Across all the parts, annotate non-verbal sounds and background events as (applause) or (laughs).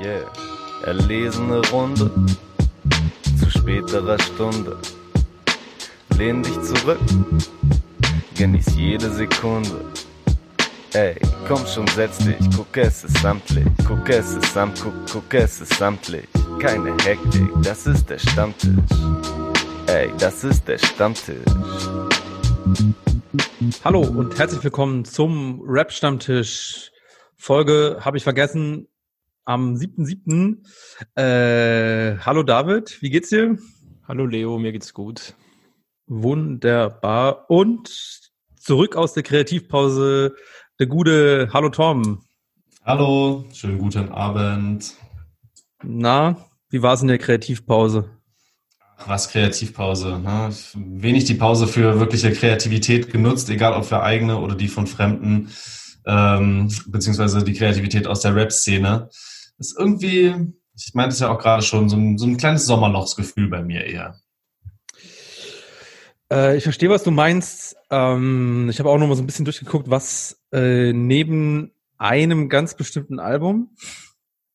Yeah, erlesene Runde zu späterer Stunde. Lehn dich zurück, genieß jede Sekunde. Ey, komm schon, setz dich, guck es ist samtlich, guck es ist samt, guck, guck es ist samtlich. Keine Hektik, das ist der Stammtisch. Ey, das ist der Stammtisch. Hallo und herzlich willkommen zum Rap-Stammtisch. Folge habe ich vergessen am 7.7. Äh, hallo David, wie geht's dir? Hallo Leo, mir geht's gut. Wunderbar. Und zurück aus der Kreativpause, der gute Hallo Tom. Hallo, schönen guten Abend. Na, wie war's in der Kreativpause? Was Kreativpause. Ne? Wenig die Pause für wirkliche Kreativität genutzt, egal ob für eigene oder die von Fremden, ähm, beziehungsweise die Kreativität aus der Rap-Szene. Ist irgendwie, ich meinte es ja auch gerade schon, so ein, so ein kleines Sommerlochsgefühl bei mir eher. Äh, ich verstehe, was du meinst. Ähm, ich habe auch noch mal so ein bisschen durchgeguckt, was äh, neben einem ganz bestimmten Album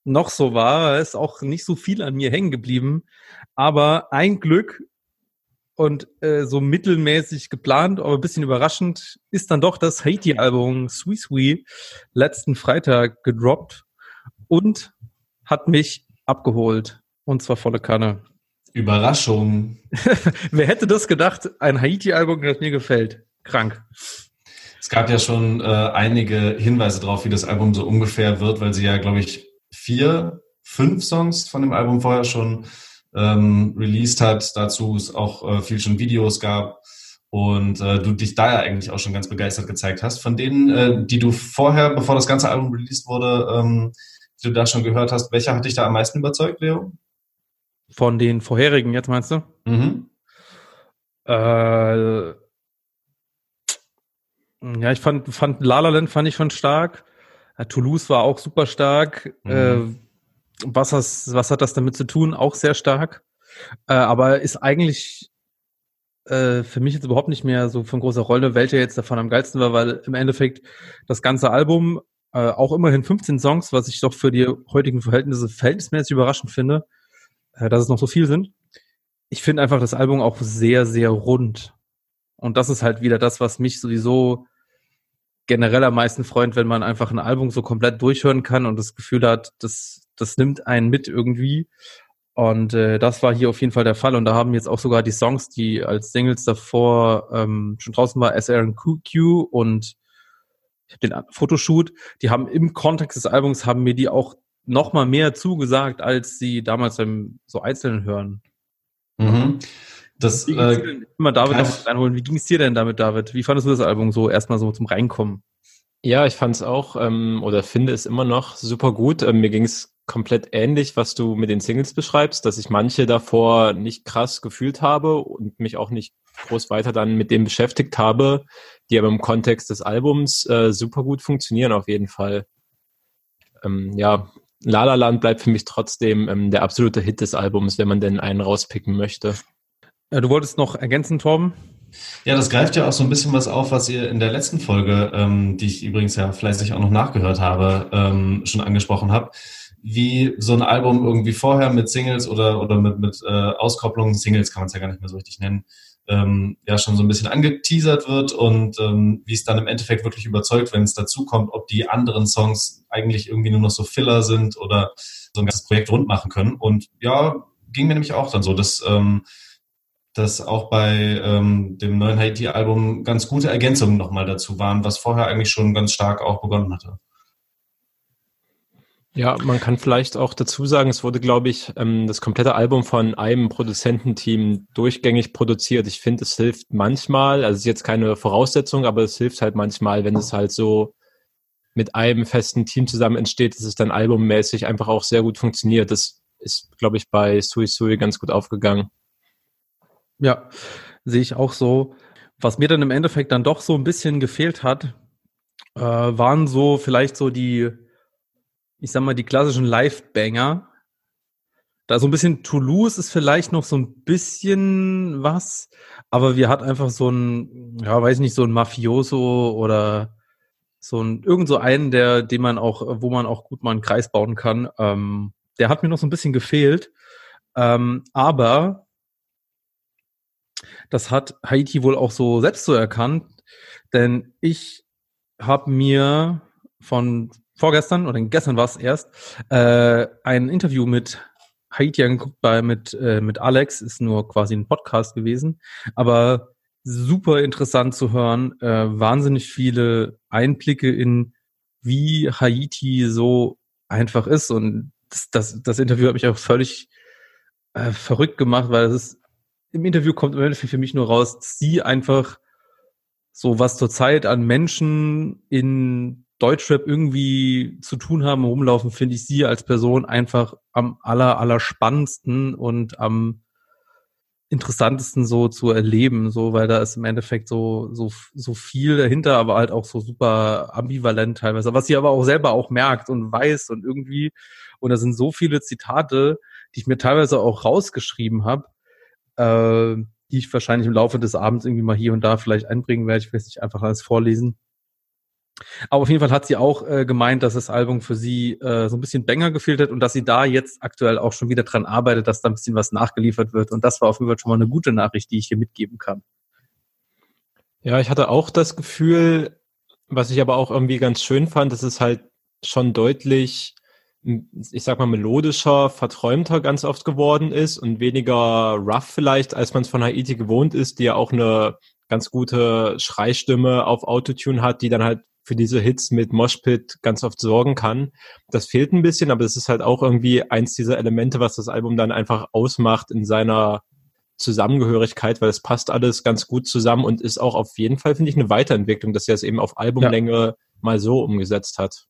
noch so war. Ist auch nicht so viel an mir hängen geblieben. Aber ein Glück und äh, so mittelmäßig geplant, aber ein bisschen überraschend, ist dann doch das Haiti-Album Sweet Sweet letzten Freitag gedroppt und hat mich abgeholt. Und zwar volle Kanne. Überraschung. (laughs) Wer hätte das gedacht? Ein Haiti-Album, das mir gefällt. Krank. Es gab ja schon äh, einige Hinweise darauf, wie das Album so ungefähr wird, weil sie ja, glaube ich, vier, fünf Songs von dem Album vorher schon ähm, released hat. Dazu es auch äh, viel schon Videos gab und äh, du dich da ja eigentlich auch schon ganz begeistert gezeigt hast. Von denen, äh, die du vorher, bevor das ganze Album released wurde, ähm, die du da schon gehört hast, welcher hat dich da am meisten überzeugt, Leo? Von den vorherigen jetzt meinst du? Mhm. Äh, ja, ich fand, fand La La Land fand ich schon stark. Ja, Toulouse war auch super stark. Mhm. Äh, was, has, was hat das damit zu tun? Auch sehr stark. Äh, aber ist eigentlich äh, für mich jetzt überhaupt nicht mehr so von großer Rolle, welcher jetzt davon am geilsten war, weil im Endeffekt das ganze Album, äh, auch immerhin 15 Songs, was ich doch für die heutigen Verhältnisse verhältnismäßig überraschend finde, äh, dass es noch so viel sind. Ich finde einfach das Album auch sehr, sehr rund. Und das ist halt wieder das, was mich sowieso generell am meisten freut, wenn man einfach ein Album so komplett durchhören kann und das Gefühl hat, das, das nimmt einen mit irgendwie. Und äh, das war hier auf jeden Fall der Fall. Und da haben jetzt auch sogar die Songs, die als Singles davor ähm, schon draußen war, SRQ und den Fotoshoot, die haben im Kontext des Albums haben mir die auch noch mal mehr zugesagt, als sie damals beim so einzelnen hören. Mhm. Das, Wie ging's äh, immer David noch reinholen. Wie ging es dir denn damit, David? Wie fandest du das Album so erstmal so zum Reinkommen? Ja, ich fand es auch ähm, oder finde es immer noch super gut. Ähm, mir ging es komplett ähnlich, was du mit den Singles beschreibst, dass ich manche davor nicht krass gefühlt habe und mich auch nicht groß weiter dann mit dem beschäftigt habe, die aber im Kontext des Albums äh, super gut funktionieren auf jeden Fall. Ähm, ja, La La Land bleibt für mich trotzdem ähm, der absolute Hit des Albums, wenn man denn einen rauspicken möchte. Äh, du wolltest noch ergänzen, Torben? Ja, das greift ja auch so ein bisschen was auf, was ihr in der letzten Folge, ähm, die ich übrigens ja fleißig auch noch nachgehört habe, ähm, schon angesprochen habt, wie so ein Album irgendwie vorher mit Singles oder, oder mit, mit äh, Auskopplungen, Singles kann man es ja gar nicht mehr so richtig nennen, ähm, ja schon so ein bisschen angeteasert wird und ähm, wie es dann im Endeffekt wirklich überzeugt, wenn es dazu kommt, ob die anderen Songs eigentlich irgendwie nur noch so Filler sind oder so ein ganzes Projekt rund machen können. Und ja, ging mir nämlich auch dann so, dass ähm, dass auch bei ähm, dem neuen Haiti-Album ganz gute Ergänzungen nochmal dazu waren, was vorher eigentlich schon ganz stark auch begonnen hatte. Ja, man kann vielleicht auch dazu sagen, es wurde, glaube ich, ähm, das komplette Album von einem Produzententeam durchgängig produziert. Ich finde, es hilft manchmal, also es ist jetzt keine Voraussetzung, aber es hilft halt manchmal, wenn es halt so mit einem festen Team zusammen entsteht, dass es dann albummäßig einfach auch sehr gut funktioniert. Das ist, glaube ich, bei Sui Sui ganz gut aufgegangen. Ja, sehe ich auch so. Was mir dann im Endeffekt dann doch so ein bisschen gefehlt hat, äh, waren so vielleicht so die, ich sag mal, die klassischen Live-Banger. Da so ein bisschen Toulouse ist vielleicht noch so ein bisschen was, aber wir hat einfach so ein, ja, weiß nicht, so ein Mafioso oder so ein, irgend so einen, der, den man auch, wo man auch gut mal einen Kreis bauen kann. Ähm, der hat mir noch so ein bisschen gefehlt. Ähm, aber das hat Haiti wohl auch so selbst so erkannt, denn ich habe mir von vorgestern oder gestern war es erst äh, ein Interview mit Haiti angeguckt bei mit äh, mit Alex. Ist nur quasi ein Podcast gewesen, aber super interessant zu hören, äh, wahnsinnig viele Einblicke in wie Haiti so einfach ist. Und das, das, das Interview hat mich auch völlig äh, verrückt gemacht, weil es ist im Interview kommt im Endeffekt für mich nur raus, sie einfach so was zurzeit an Menschen in Deutschrap irgendwie zu tun haben, rumlaufen, finde ich sie als Person einfach am aller, aller spannendsten und am interessantesten so zu erleben, so, weil da ist im Endeffekt so, so, so viel dahinter, aber halt auch so super ambivalent teilweise, was sie aber auch selber auch merkt und weiß und irgendwie, und da sind so viele Zitate, die ich mir teilweise auch rausgeschrieben habe, äh, die ich wahrscheinlich im Laufe des Abends irgendwie mal hier und da vielleicht einbringen werde. Ich will es nicht einfach alles vorlesen. Aber auf jeden Fall hat sie auch äh, gemeint, dass das Album für sie äh, so ein bisschen Banger gefehlt hat und dass sie da jetzt aktuell auch schon wieder dran arbeitet, dass da ein bisschen was nachgeliefert wird. Und das war auf jeden Fall schon mal eine gute Nachricht, die ich hier mitgeben kann. Ja, ich hatte auch das Gefühl, was ich aber auch irgendwie ganz schön fand, dass es halt schon deutlich ich sag mal, melodischer, verträumter ganz oft geworden ist und weniger rough vielleicht, als man es von Haiti gewohnt ist, die ja auch eine ganz gute Schreistimme auf Autotune hat, die dann halt für diese Hits mit Moshpit ganz oft sorgen kann. Das fehlt ein bisschen, aber es ist halt auch irgendwie eins dieser Elemente, was das Album dann einfach ausmacht in seiner Zusammengehörigkeit, weil es passt alles ganz gut zusammen und ist auch auf jeden Fall, finde ich, eine Weiterentwicklung, dass er es eben auf Albumlänge ja. mal so umgesetzt hat.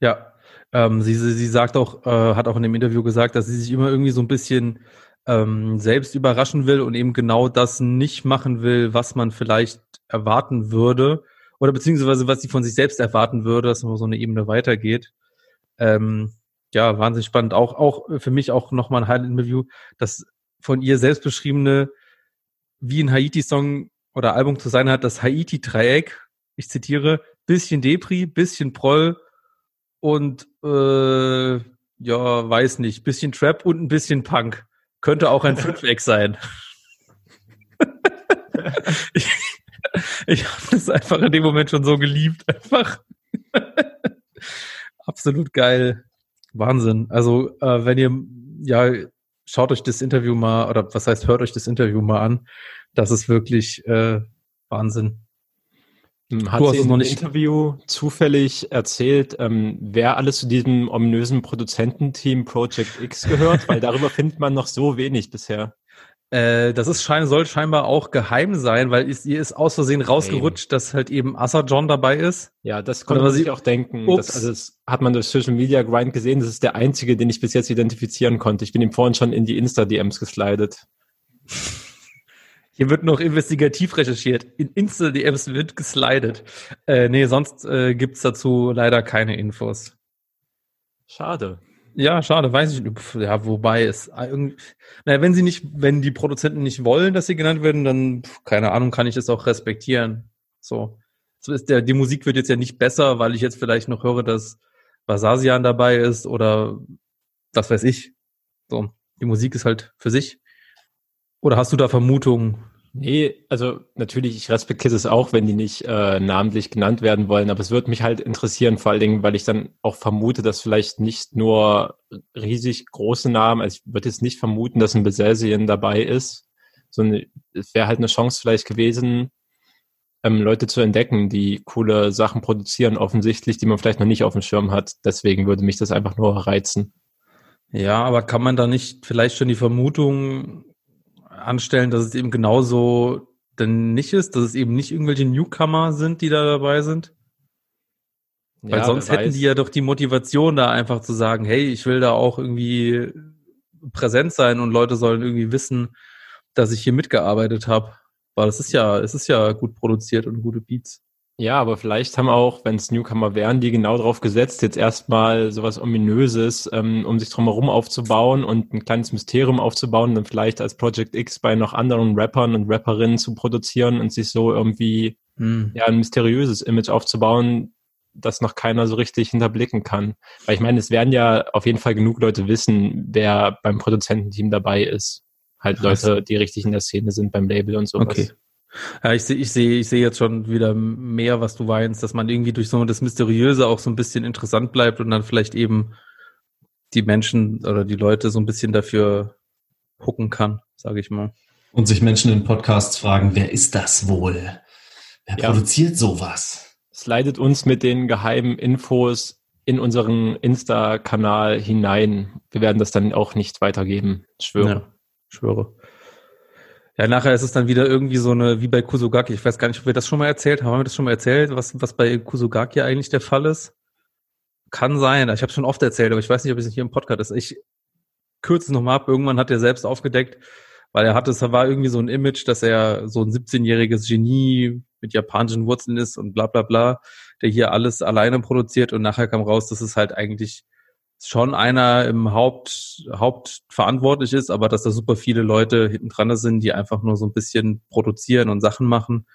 Ja, ähm, sie, sie sagt auch, äh, hat auch in dem Interview gesagt, dass sie sich immer irgendwie so ein bisschen ähm, selbst überraschen will und eben genau das nicht machen will, was man vielleicht erwarten würde oder beziehungsweise was sie von sich selbst erwarten würde, dass man so eine Ebene weitergeht. Ähm, ja, wahnsinnig spannend. Auch, auch für mich auch nochmal ein Highlight-Interview, das von ihr selbst beschriebene, wie ein Haiti-Song oder Album zu sein hat, das Haiti-Dreieck, ich zitiere, bisschen Depri, bisschen Proll, und äh, ja, weiß nicht, bisschen Trap und ein bisschen Punk. Könnte auch ein (laughs) Fünfeck sein. (laughs) (laughs) ich ich (laughs) das einfach in dem Moment schon so geliebt. Einfach (laughs) absolut geil. Wahnsinn. Also, äh, wenn ihr, ja, schaut euch das Interview mal, oder was heißt, hört euch das Interview mal an. Das ist wirklich äh, Wahnsinn. Hm, hat du hast sie in einem Interview zufällig erzählt, ähm, wer alles zu diesem ominösen Produzententeam Project X gehört? Weil darüber (laughs) findet man noch so wenig bisher. Äh, das ist schein, soll scheinbar auch geheim sein, weil ist, ihr ist aus Versehen rausgerutscht, Nein. dass halt eben Assa John dabei ist. Ja, das konnte man sich auch denken. Das, also das hat man durch Social Media Grind gesehen. Das ist der einzige, den ich bis jetzt identifizieren konnte. Ich bin ihm vorhin schon in die Insta-DMs geslidet. Hier wird noch investigativ recherchiert. In Insta-DMs wird geslidet. Äh, nee, sonst äh, gibt's dazu leider keine Infos. Schade. Ja, schade, weiß ich. Ja, wobei es irgendwie, naja, wenn sie nicht, wenn die Produzenten nicht wollen, dass sie genannt werden, dann, keine Ahnung, kann ich das auch respektieren. So. So ist der, die Musik wird jetzt ja nicht besser, weil ich jetzt vielleicht noch höre, dass Basasian dabei ist oder das weiß ich. So. Die Musik ist halt für sich. Oder hast du da Vermutungen? Nee, also natürlich, ich respektiere es auch, wenn die nicht äh, namentlich genannt werden wollen, aber es würde mich halt interessieren, vor allen Dingen, weil ich dann auch vermute, dass vielleicht nicht nur riesig große Namen, also ich würde jetzt nicht vermuten, dass ein Beselsien dabei ist, sondern es wäre halt eine Chance vielleicht gewesen, ähm, Leute zu entdecken, die coole Sachen produzieren, offensichtlich, die man vielleicht noch nicht auf dem Schirm hat. Deswegen würde mich das einfach nur reizen. Ja, aber kann man da nicht vielleicht schon die Vermutung anstellen, dass es eben genauso denn nicht ist, dass es eben nicht irgendwelche Newcomer sind, die da dabei sind? Ja, Weil sonst hätten die ja doch die Motivation, da einfach zu sagen, hey, ich will da auch irgendwie präsent sein und Leute sollen irgendwie wissen, dass ich hier mitgearbeitet habe. Weil es ist ja, es ist ja gut produziert und gute Beats. Ja, aber vielleicht haben auch, wenn es Newcomer wären, die genau darauf gesetzt, jetzt erstmal sowas Ominöses, ähm, um sich drumherum aufzubauen und ein kleines Mysterium aufzubauen, dann vielleicht als Project X bei noch anderen Rappern und Rapperinnen zu produzieren und sich so irgendwie hm. ja, ein mysteriöses Image aufzubauen, das noch keiner so richtig hinterblicken kann. Weil ich meine, es werden ja auf jeden Fall genug Leute wissen, wer beim Produzententeam dabei ist. Halt Leute, die richtig in der Szene sind beim Label und sowas. Okay. Ja, ich sehe, ich sehe, ich sehe jetzt schon wieder mehr, was du meinst, dass man irgendwie durch so das Mysteriöse auch so ein bisschen interessant bleibt und dann vielleicht eben die Menschen oder die Leute so ein bisschen dafür gucken kann, sage ich mal. Und sich Menschen in Podcasts fragen, wer ist das wohl? Wer ja. produziert sowas? Slidet uns mit den geheimen Infos in unseren Insta-Kanal hinein. Wir werden das dann auch nicht weitergeben. schwöre. Ja, schwöre. Ja, nachher ist es dann wieder irgendwie so eine, wie bei Kusugaki. Ich weiß gar nicht, ob wir das schon mal erzählt haben. Haben wir das schon mal erzählt, was, was bei Kusugaki eigentlich der Fall ist? Kann sein. Ich habe schon oft erzählt, aber ich weiß nicht, ob es hier im Podcast ist. Ich kürze es nochmal ab. Irgendwann hat er selbst aufgedeckt, weil er hatte, es war irgendwie so ein Image, dass er so ein 17-jähriges Genie mit japanischen Wurzeln ist und bla bla bla, der hier alles alleine produziert und nachher kam raus, dass es halt eigentlich schon einer im Haupt, Haupt verantwortlich ist, aber dass da super viele Leute hinten dran sind, die einfach nur so ein bisschen produzieren und Sachen machen.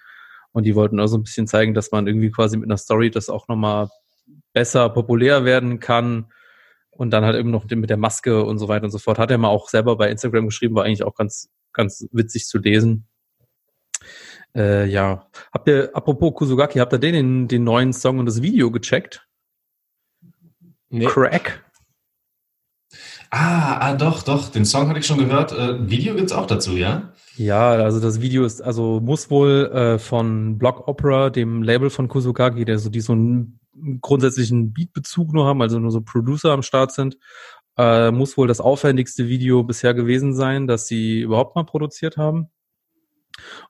Und die wollten auch so ein bisschen zeigen, dass man irgendwie quasi mit einer Story das auch nochmal besser populär werden kann. Und dann halt eben noch mit der Maske und so weiter und so fort. Hat er mal auch selber bei Instagram geschrieben, war eigentlich auch ganz, ganz witzig zu lesen. Äh, ja. Habt ihr, apropos Kusugaki, habt ihr den, den neuen Song und das Video gecheckt? Nee. Crack. Ah, ah, doch, doch, den Song hatte ich schon gehört. Äh, Video gibt's auch dazu, ja? Ja, also das Video ist, also muss wohl äh, von Block Opera, dem Label von Kusugaki, der so die so einen grundsätzlichen Beatbezug nur haben, also nur so Producer am Start sind, äh, muss wohl das aufwendigste Video bisher gewesen sein, das sie überhaupt mal produziert haben.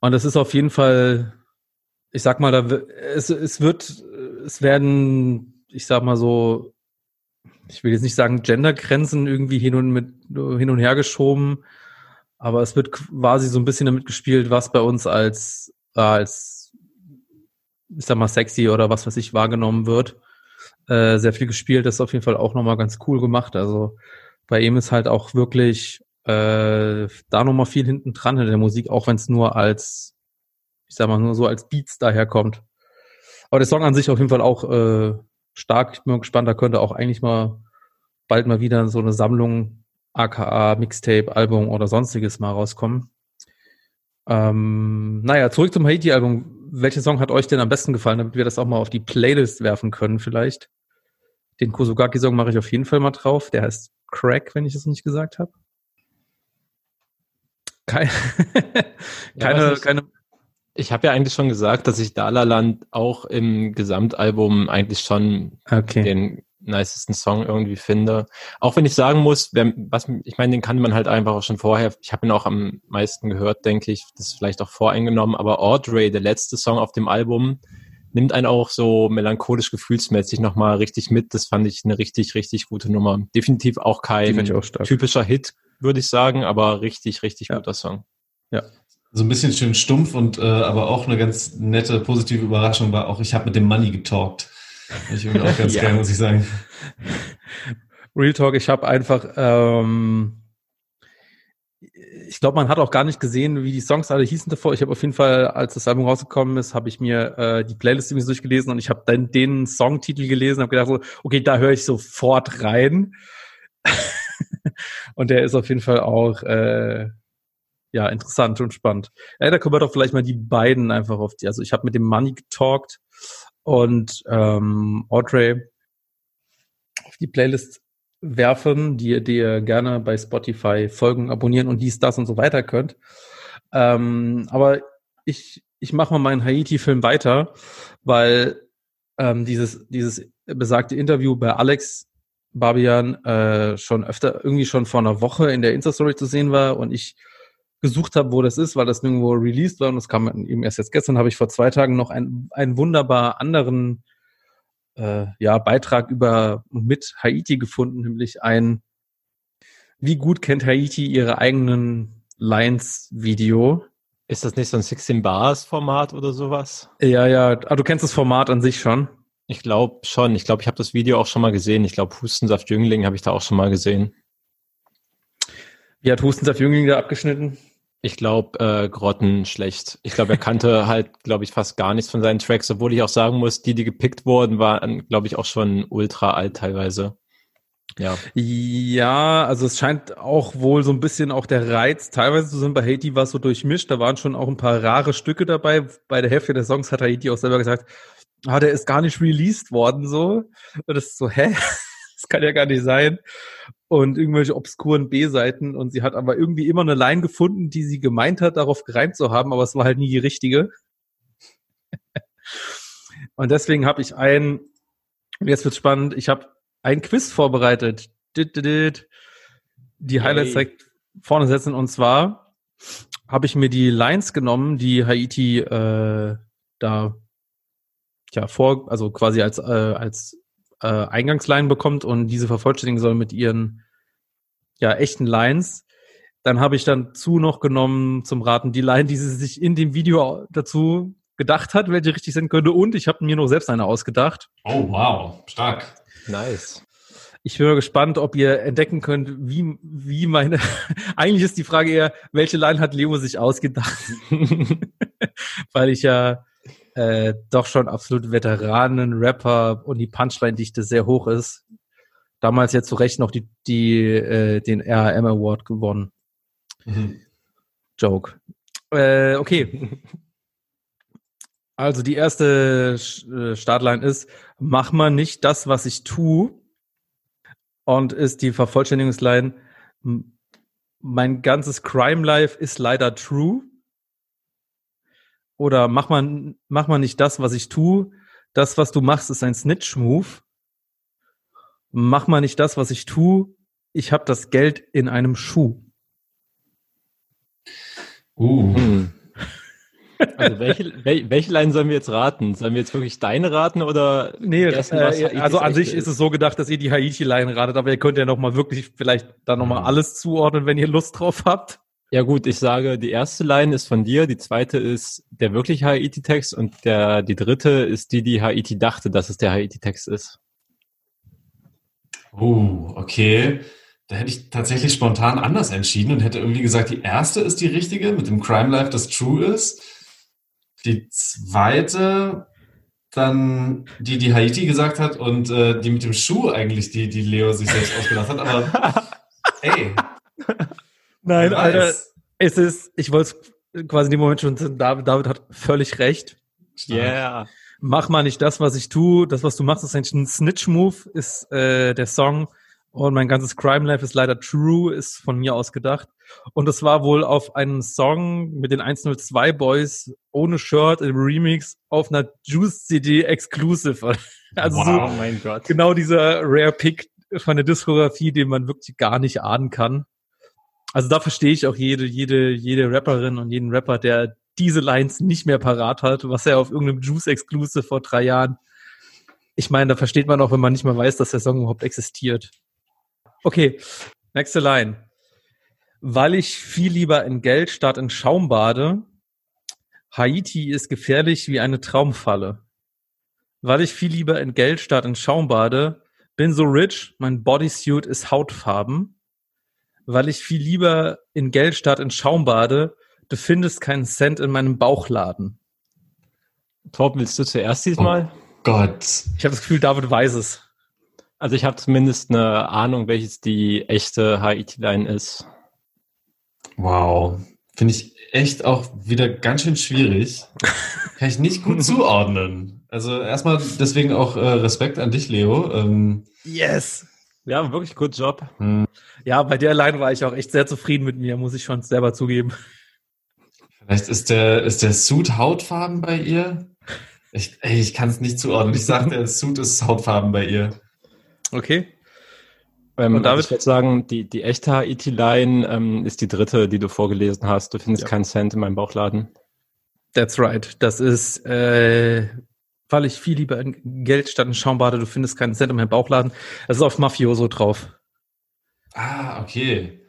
Und das ist auf jeden Fall, ich sag mal, da, es, es wird, es werden, ich sag mal so, ich will jetzt nicht sagen Gendergrenzen irgendwie hin und mit hin und her geschoben, aber es wird quasi so ein bisschen damit gespielt, was bei uns als als ich sag mal sexy oder was weiß ich wahrgenommen wird. Äh, sehr viel gespielt, das ist auf jeden Fall auch nochmal ganz cool gemacht. Also bei ihm ist halt auch wirklich äh, da nochmal viel hinten dran in der Musik, auch wenn es nur als, ich sag mal, nur so als Beats daherkommt. Aber der Song an sich auf jeden Fall auch äh, stark. Ich bin mal gespannt, da könnte auch eigentlich mal bald mal wieder so eine Sammlung, aka Mixtape, Album oder sonstiges mal rauskommen. Ähm, naja, zurück zum Haiti-Album. Welcher Song hat euch denn am besten gefallen, damit wir das auch mal auf die Playlist werfen können vielleicht? Den Kusugaki-Song mache ich auf jeden Fall mal drauf. Der heißt Crack, wenn ich es nicht gesagt habe. (laughs) Keine, keine, ja, keine, ich habe ja eigentlich schon gesagt, dass ich Dalaland auch im Gesamtalbum eigentlich schon okay. den nicesten Song irgendwie finde. Auch wenn ich sagen muss, wer, was, ich meine, den kann man halt einfach auch schon vorher. Ich habe ihn auch am meisten gehört, denke ich. Das ist vielleicht auch voreingenommen. Aber Audrey, der letzte Song auf dem Album, nimmt einen auch so melancholisch gefühlsmäßig nochmal richtig mit. Das fand ich eine richtig, richtig gute Nummer. Definitiv auch kein auch typischer Hit, würde ich sagen, aber richtig, richtig ja. guter Song. Ja, so ein bisschen schön stumpf und äh, aber auch eine ganz nette, positive Überraschung war auch, ich habe mit dem Money getalkt. Ich bin auch (laughs) ganz ja. geil, muss ich sagen. Real Talk, ich habe einfach, ähm, ich glaube, man hat auch gar nicht gesehen, wie die Songs alle hießen davor. Ich habe auf jeden Fall, als das Album rausgekommen ist, habe ich mir äh, die Playlist irgendwie durchgelesen und ich habe dann den Songtitel gelesen, habe gedacht so, okay, da höre ich sofort rein. (laughs) und der ist auf jeden Fall auch äh, ja, interessant und spannend. Ja, da können wir doch vielleicht mal die beiden einfach auf die, also ich habe mit dem Money getalkt und ähm, Audrey auf die Playlist werfen, die, die ihr gerne bei Spotify folgen, abonnieren und dies, das und so weiter könnt. Ähm, aber ich, ich mache mal meinen Haiti-Film weiter, weil ähm, dieses, dieses besagte Interview bei Alex Babian äh, schon öfter, irgendwie schon vor einer Woche in der Insta-Story zu sehen war und ich gesucht habe, wo das ist, weil das nirgendwo released war und das kam eben erst jetzt gestern, habe ich vor zwei Tagen noch einen, einen wunderbar anderen äh, ja, Beitrag über mit Haiti gefunden, nämlich ein Wie gut kennt Haiti ihre eigenen Lines-Video. Ist das nicht so ein 16 Bars Format oder sowas? Ja, ja. Ah, du kennst das Format an sich schon? Ich glaube schon. Ich glaube, ich habe das Video auch schon mal gesehen. Ich glaube, Hustensaft Jüngling habe ich da auch schon mal gesehen. Wie hat Hustensaft Jüngling da abgeschnitten? Ich glaube, äh, Grotten schlecht. Ich glaube, er kannte (laughs) halt, glaube ich, fast gar nichts von seinen Tracks, obwohl ich auch sagen muss, die, die gepickt wurden, waren, glaube ich, auch schon ultra alt teilweise. Ja. Ja, also es scheint auch wohl so ein bisschen auch der Reiz teilweise zu sein. Bei Haiti war es so durchmischt. Da waren schon auch ein paar rare Stücke dabei. Bei der Hälfte der Songs hat Haiti auch selber gesagt, ah, der ist gar nicht released worden, so. Und das ist so, (laughs) hä? Das kann ja gar nicht sein. Und irgendwelche obskuren B-Seiten. Und sie hat aber irgendwie immer eine Line gefunden, die sie gemeint hat, darauf gereimt zu haben, aber es war halt nie die richtige. (laughs) und deswegen habe ich ein, jetzt wird's spannend, ich habe ein Quiz vorbereitet. Die Highlights direkt vorne setzen. Und zwar habe ich mir die Lines genommen, die Haiti äh, da ja vor, also quasi als äh, als äh, Eingangsline bekommt und diese vervollständigen soll mit ihren ja echten Lines. Dann habe ich dann zu noch genommen zum Raten die Line, die sie sich in dem Video dazu gedacht hat, welche richtig sein könnte. Und ich habe mir noch selbst eine ausgedacht. Oh wow, stark. Nice. Ich bin gespannt, ob ihr entdecken könnt, wie, wie meine, (laughs) eigentlich ist die Frage eher, welche Line hat Leo sich ausgedacht? (laughs) (laughs) Weil ich ja äh, doch schon absolut Veteranen-Rapper und die Punchline-Dichte sehr hoch ist. Damals ja zu Recht noch die, die, äh, den RAM Award gewonnen. Mhm. Joke. Äh, okay. (laughs) Also die erste äh, Startline ist, mach mal nicht das, was ich tue. Und ist die Vervollständigungsline, mein ganzes Crime Life ist leider true. Oder mach mal, mach mal nicht das, was ich tue. Das, was du machst, ist ein Snitch-Move. Mach mal nicht das, was ich tue. Ich habe das Geld in einem Schuh. Uh. Hm. Also welche, welche Line sollen wir jetzt raten? Sollen wir jetzt wirklich deine raten oder? Nee, ersten, äh, also an sich ist. ist es so gedacht, dass ihr die Haiti-Line ratet, aber ihr könnt ja nochmal wirklich vielleicht da nochmal mhm. alles zuordnen, wenn ihr Lust drauf habt. Ja gut, ich sage, die erste Line ist von dir, die zweite ist der wirkliche Haiti-Text und der, die dritte ist die, die Haiti dachte, dass es der Haiti-Text ist. Oh, okay. Da hätte ich tatsächlich spontan anders entschieden und hätte irgendwie gesagt, die erste ist die richtige mit dem Crime Life, das true ist. Die zweite, dann die, die Haiti gesagt hat und äh, die mit dem Schuh eigentlich, die, die Leo sich selbst ausgedacht hat. Aber (laughs) ey. Nein, Alter, es ist, ich wollte es quasi in dem Moment schon David, David hat völlig recht. Yeah. Mach mal nicht das, was ich tue. Das, was du machst, ist eigentlich ein Snitch-Move, ist äh, der Song. Und mein ganzes Crime Life ist leider true, ist von mir ausgedacht. Und es war wohl auf einem Song mit den 102 Boys ohne Shirt im Remix auf einer Juice CD Exclusive. (laughs) Also wow, so mein Gott. genau dieser Rare Pick von der Diskografie, den man wirklich gar nicht ahnen kann. Also da verstehe ich auch jede, jede, jede Rapperin und jeden Rapper, der diese Lines nicht mehr parat hat, was er auf irgendeinem Juice Exclusive vor drei Jahren. Ich meine, da versteht man auch, wenn man nicht mal weiß, dass der Song überhaupt existiert. Okay, nächste Line. Weil ich viel lieber in Geld statt in Schaum bade. Haiti ist gefährlich wie eine Traumfalle. Weil ich viel lieber in Geld statt in Schaum bade. Bin so rich, mein Bodysuit ist hautfarben. Weil ich viel lieber in Geld statt in Schaum bade. Du findest keinen Cent in meinem Bauchladen. Torben, willst du zuerst diesmal? Oh Gott. Ich habe das Gefühl, David weiß es. Also ich habe zumindest eine Ahnung, welches die echte Haiti-Line ist. Wow. Finde ich echt auch wieder ganz schön schwierig. (laughs) Kann ich nicht gut zuordnen. Also erstmal deswegen auch äh, Respekt an dich, Leo. Ähm, yes. Ja, wirklich gut Job. Hm. Ja, bei der Line war ich auch echt sehr zufrieden mit mir, muss ich schon selber zugeben. Vielleicht ist der, ist der Suit hautfarben bei ihr? Ich, ey, ich kann es nicht zuordnen. Ich sag, der Suit ist hautfarben bei ihr. Okay. Ähm, und? Also ich würde sagen, die, die echte Haiti-Line ähm, ist die dritte, die du vorgelesen hast. Du findest ja. keinen Cent in meinem Bauchladen. That's right. Das ist, äh, weil ich viel lieber in Geld statt in Schaumbade, du findest keinen Cent in meinem Bauchladen. Das ist auf Mafioso drauf. Ah, okay.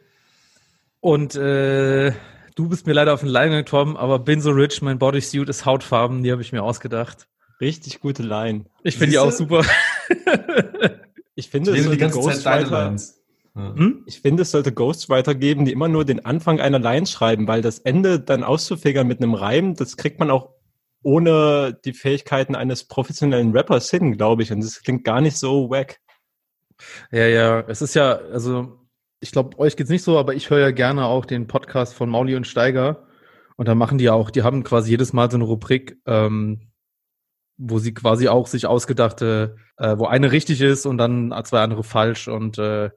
Und äh, du bist mir leider auf den Leim Tom, aber bin so rich, mein Bodysuit ist hautfarben, die habe ich mir ausgedacht. Richtig gute Line. Ich finde die auch super. (laughs) Ich finde, ich so die ganze Zeit deine Lines. Hm? Ich finde, es sollte Ghostwriter geben, die immer nur den Anfang einer Line schreiben, weil das Ende dann auszufigern mit einem Reim, das kriegt man auch ohne die Fähigkeiten eines professionellen Rappers hin, glaube ich. Und das klingt gar nicht so wack. Ja, ja, es ist ja, also ich glaube, euch geht's nicht so, aber ich höre ja gerne auch den Podcast von Mauli und Steiger. Und da machen die auch, die haben quasi jedes Mal so eine Rubrik, ähm, wo sie quasi auch sich ausgedachte, äh, wo eine richtig ist und dann zwei andere falsch. Und äh,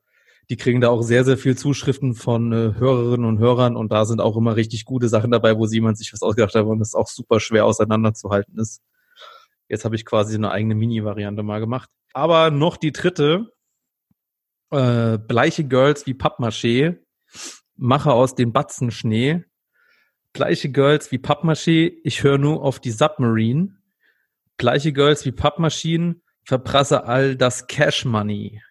die kriegen da auch sehr, sehr viel Zuschriften von äh, Hörerinnen und Hörern und da sind auch immer richtig gute Sachen dabei, wo jemand sich was ausgedacht hat und das auch super schwer auseinanderzuhalten ist. Jetzt habe ich quasi eine eigene Mini-Variante mal gemacht. Aber noch die dritte, äh, bleiche Girls wie Pappmaché, mache aus den Batzen Schnee, bleiche Girls wie Pappmaché, ich höre nur auf die Submarine, bleiche Girls wie Pappmaschinen, verprasse all das Cash Money.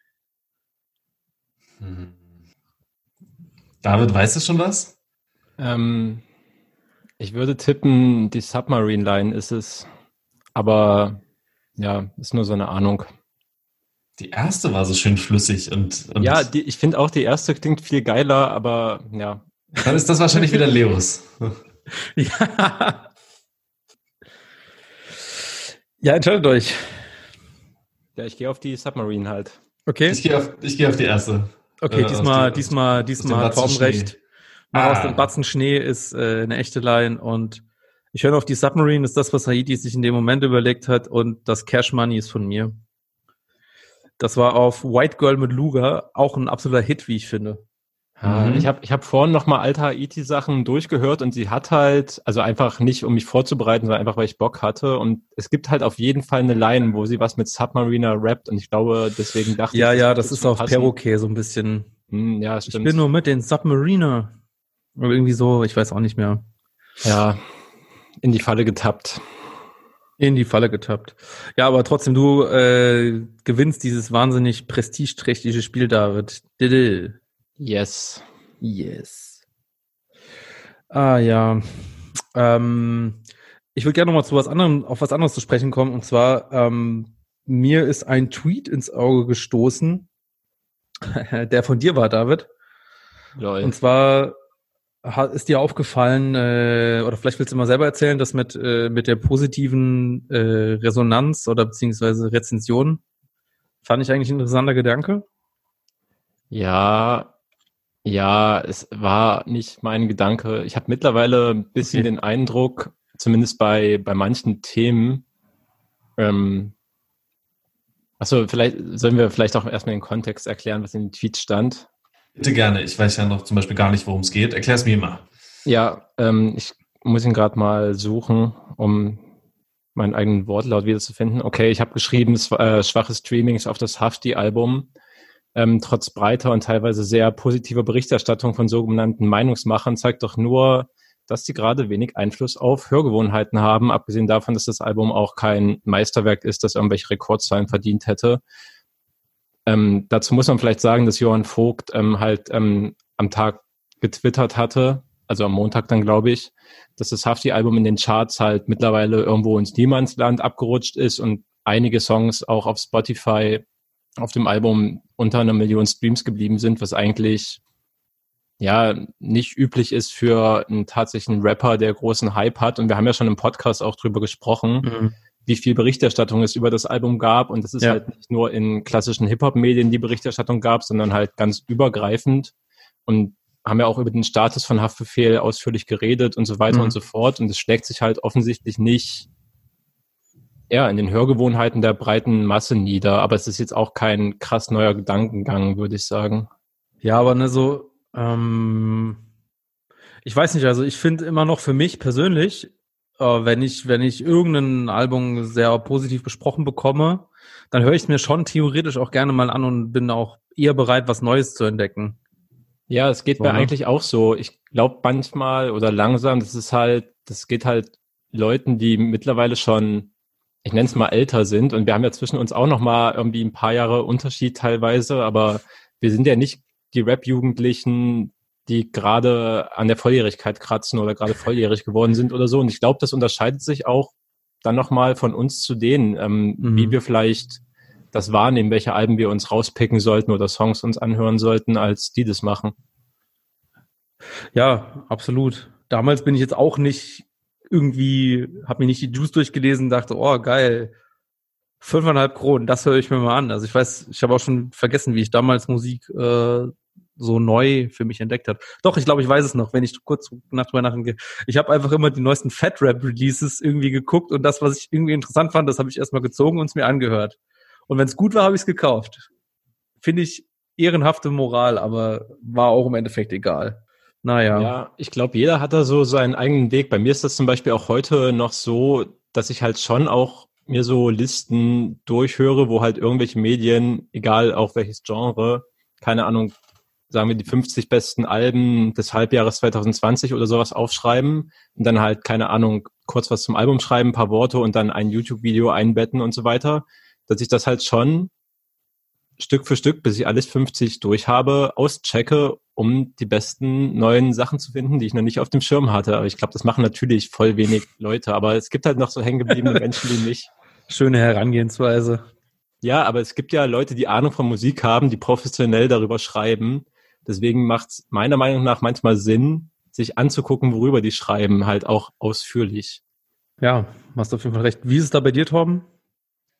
David, weißt du schon was? Ähm, ich würde tippen, die Submarine Line ist es. Aber ja, ist nur so eine Ahnung. Die erste war so schön flüssig und. und ja, die, ich finde auch die erste klingt viel geiler, aber ja. Dann ist das wahrscheinlich wieder Leos. (laughs) ja. Ja, entscheidet euch. Ja, ich gehe auf die Submarine halt. Okay. Ich gehe auf, ich geh auf die erste. Okay, äh, diesmal, die, diesmal, diesmal hat Torben recht. Mach ah. aus dem Batzen Schnee ist äh, eine echte Line und ich höre auf die Submarine, ist das, was Haiti sich in dem Moment überlegt hat und das Cash Money ist von mir. Das war auf White Girl mit Luga auch ein absoluter Hit, wie ich finde. Mhm. Ich habe ich hab vorhin nochmal alte Haiti-Sachen durchgehört und sie hat halt, also einfach nicht, um mich vorzubereiten, sondern einfach, weil ich Bock hatte. Und es gibt halt auf jeden Fall eine Line, wo sie was mit Submariner rappt und ich glaube, deswegen dachte ja, ich. Ja, ja, das ist auf Perroquet so ein bisschen. Hm, ja, stimmt. Ich bin nur mit den Submariner. Oder irgendwie so, ich weiß auch nicht mehr. Ja, in die Falle getappt. In die Falle getappt. Ja, aber trotzdem, du äh, gewinnst dieses wahnsinnig prestigeträchtige Spiel, David. Diddle. Yes. Yes. Ah ja. Ähm, ich würde gerne noch mal zu was anderem, auf was anderes zu sprechen kommen. Und zwar, ähm, mir ist ein Tweet ins Auge gestoßen, (laughs) der von dir war, David. Lol. Und zwar ist dir aufgefallen, äh, oder vielleicht willst du mal selber erzählen, dass mit, äh, mit der positiven äh, Resonanz oder beziehungsweise Rezension fand ich eigentlich ein interessanter Gedanke. Ja, ja, es war nicht mein Gedanke. Ich habe mittlerweile ein bisschen okay. den Eindruck, zumindest bei, bei manchen Themen, ähm, achso, vielleicht sollen wir vielleicht auch erstmal den Kontext erklären, was in den Tweets stand. Bitte gerne. Ich weiß ja noch zum Beispiel gar nicht, worum es geht. Erklär es mir mal. Ja, ähm, ich muss ihn gerade mal suchen, um meinen eigenen Wortlaut wiederzufinden. Okay, ich habe geschrieben, äh, schwache Streamings auf das Hafti-Album ähm, trotz breiter und teilweise sehr positiver Berichterstattung von sogenannten Meinungsmachern zeigt doch nur, dass sie gerade wenig Einfluss auf Hörgewohnheiten haben, abgesehen davon, dass das Album auch kein Meisterwerk ist, das irgendwelche Rekordzahlen verdient hätte. Ähm, dazu muss man vielleicht sagen, dass Johann Vogt ähm, halt ähm, am Tag getwittert hatte, also am Montag dann glaube ich, dass das Hafti-Album in den Charts halt mittlerweile irgendwo ins Niemandsland abgerutscht ist und einige Songs auch auf Spotify auf dem Album unter einer Million Streams geblieben sind, was eigentlich ja nicht üblich ist für einen tatsächlichen Rapper, der großen Hype hat. Und wir haben ja schon im Podcast auch drüber gesprochen, mhm. wie viel Berichterstattung es über das Album gab. Und es ist ja. halt nicht nur in klassischen Hip-Hop-Medien die Berichterstattung gab, sondern halt ganz übergreifend. Und haben ja auch über den Status von Haftbefehl ausführlich geredet und so weiter mhm. und so fort. Und es schlägt sich halt offensichtlich nicht ja, in den Hörgewohnheiten der breiten Masse nieder. Aber es ist jetzt auch kein krass neuer Gedankengang, würde ich sagen. Ja, aber ne, so, ähm, ich weiß nicht, also ich finde immer noch für mich persönlich, äh, wenn ich, wenn ich irgendein Album sehr positiv besprochen bekomme, dann höre ich es mir schon theoretisch auch gerne mal an und bin auch eher bereit, was Neues zu entdecken. Ja, es geht so, mir ne? eigentlich auch so. Ich glaube manchmal oder langsam, das ist halt, das geht halt Leuten, die mittlerweile schon ich nenne es mal älter sind und wir haben ja zwischen uns auch noch mal irgendwie ein paar Jahre Unterschied teilweise, aber wir sind ja nicht die Rap-Jugendlichen, die gerade an der Volljährigkeit kratzen oder gerade volljährig geworden sind oder so. Und ich glaube, das unterscheidet sich auch dann noch mal von uns zu denen, ähm, mhm. wie wir vielleicht das wahrnehmen, welche Alben wir uns rauspicken sollten oder Songs uns anhören sollten, als die das machen. Ja, absolut. Damals bin ich jetzt auch nicht irgendwie, habe mir nicht die Juice durchgelesen, dachte, oh geil, fünfeinhalb Kronen, das höre ich mir mal an. Also ich weiß, ich habe auch schon vergessen, wie ich damals Musik äh, so neu für mich entdeckt habe. Doch, ich glaube, ich weiß es noch, wenn ich kurz nach drüber nachdenke. Ich habe einfach immer die neuesten Fat Rap Releases irgendwie geguckt und das, was ich irgendwie interessant fand, das habe ich erstmal gezogen und es mir angehört. Und wenn es gut war, habe ich es gekauft. Finde ich ehrenhafte Moral, aber war auch im Endeffekt egal. Naja. Ja, ich glaube, jeder hat da so seinen eigenen Weg. Bei mir ist das zum Beispiel auch heute noch so, dass ich halt schon auch mir so Listen durchhöre, wo halt irgendwelche Medien, egal auch welches Genre, keine Ahnung, sagen wir die 50 besten Alben des Halbjahres 2020 oder sowas aufschreiben und dann halt, keine Ahnung, kurz was zum Album schreiben, ein paar Worte und dann ein YouTube-Video einbetten und so weiter, dass ich das halt schon Stück für Stück, bis ich alles 50 durch habe, auschecke, um die besten neuen Sachen zu finden, die ich noch nicht auf dem Schirm hatte. Aber ich glaube, das machen natürlich voll wenig Leute. Aber es gibt halt noch so hängengebliebene (laughs) Menschen wie mich. Schöne Herangehensweise. Ja, aber es gibt ja Leute, die Ahnung von Musik haben, die professionell darüber schreiben. Deswegen macht es meiner Meinung nach manchmal Sinn, sich anzugucken, worüber die schreiben, halt auch ausführlich. Ja, hast du auf jeden Fall recht. Wie ist es da bei dir, Torben?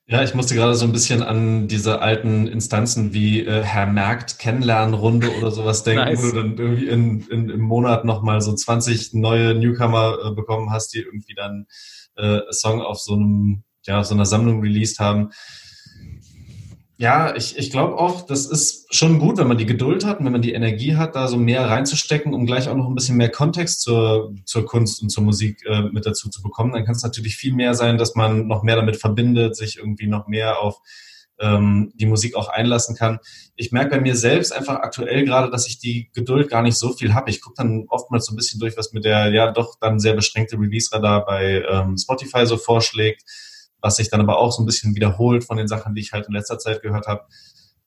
Ja, ich musste gerade so ein bisschen an diese alten Instanzen wie äh, Herr Merkt Kennenlernrunde oder sowas denken, nice. wo du dann irgendwie in, in, im Monat nochmal so 20 neue Newcomer äh, bekommen hast, die irgendwie dann äh, Song auf so einem, ja, auf so einer Sammlung released haben. Ja, ich, ich glaube auch, das ist schon gut, wenn man die Geduld hat und wenn man die Energie hat, da so mehr reinzustecken, um gleich auch noch ein bisschen mehr Kontext zur, zur Kunst und zur Musik äh, mit dazu zu bekommen. Dann kann es natürlich viel mehr sein, dass man noch mehr damit verbindet, sich irgendwie noch mehr auf ähm, die Musik auch einlassen kann. Ich merke bei mir selbst einfach aktuell gerade, dass ich die Geduld gar nicht so viel habe. Ich gucke dann oftmals so ein bisschen durch, was mit der ja doch dann sehr beschränkte Release-Radar bei ähm, Spotify so vorschlägt was sich dann aber auch so ein bisschen wiederholt von den Sachen, die ich halt in letzter Zeit gehört habe.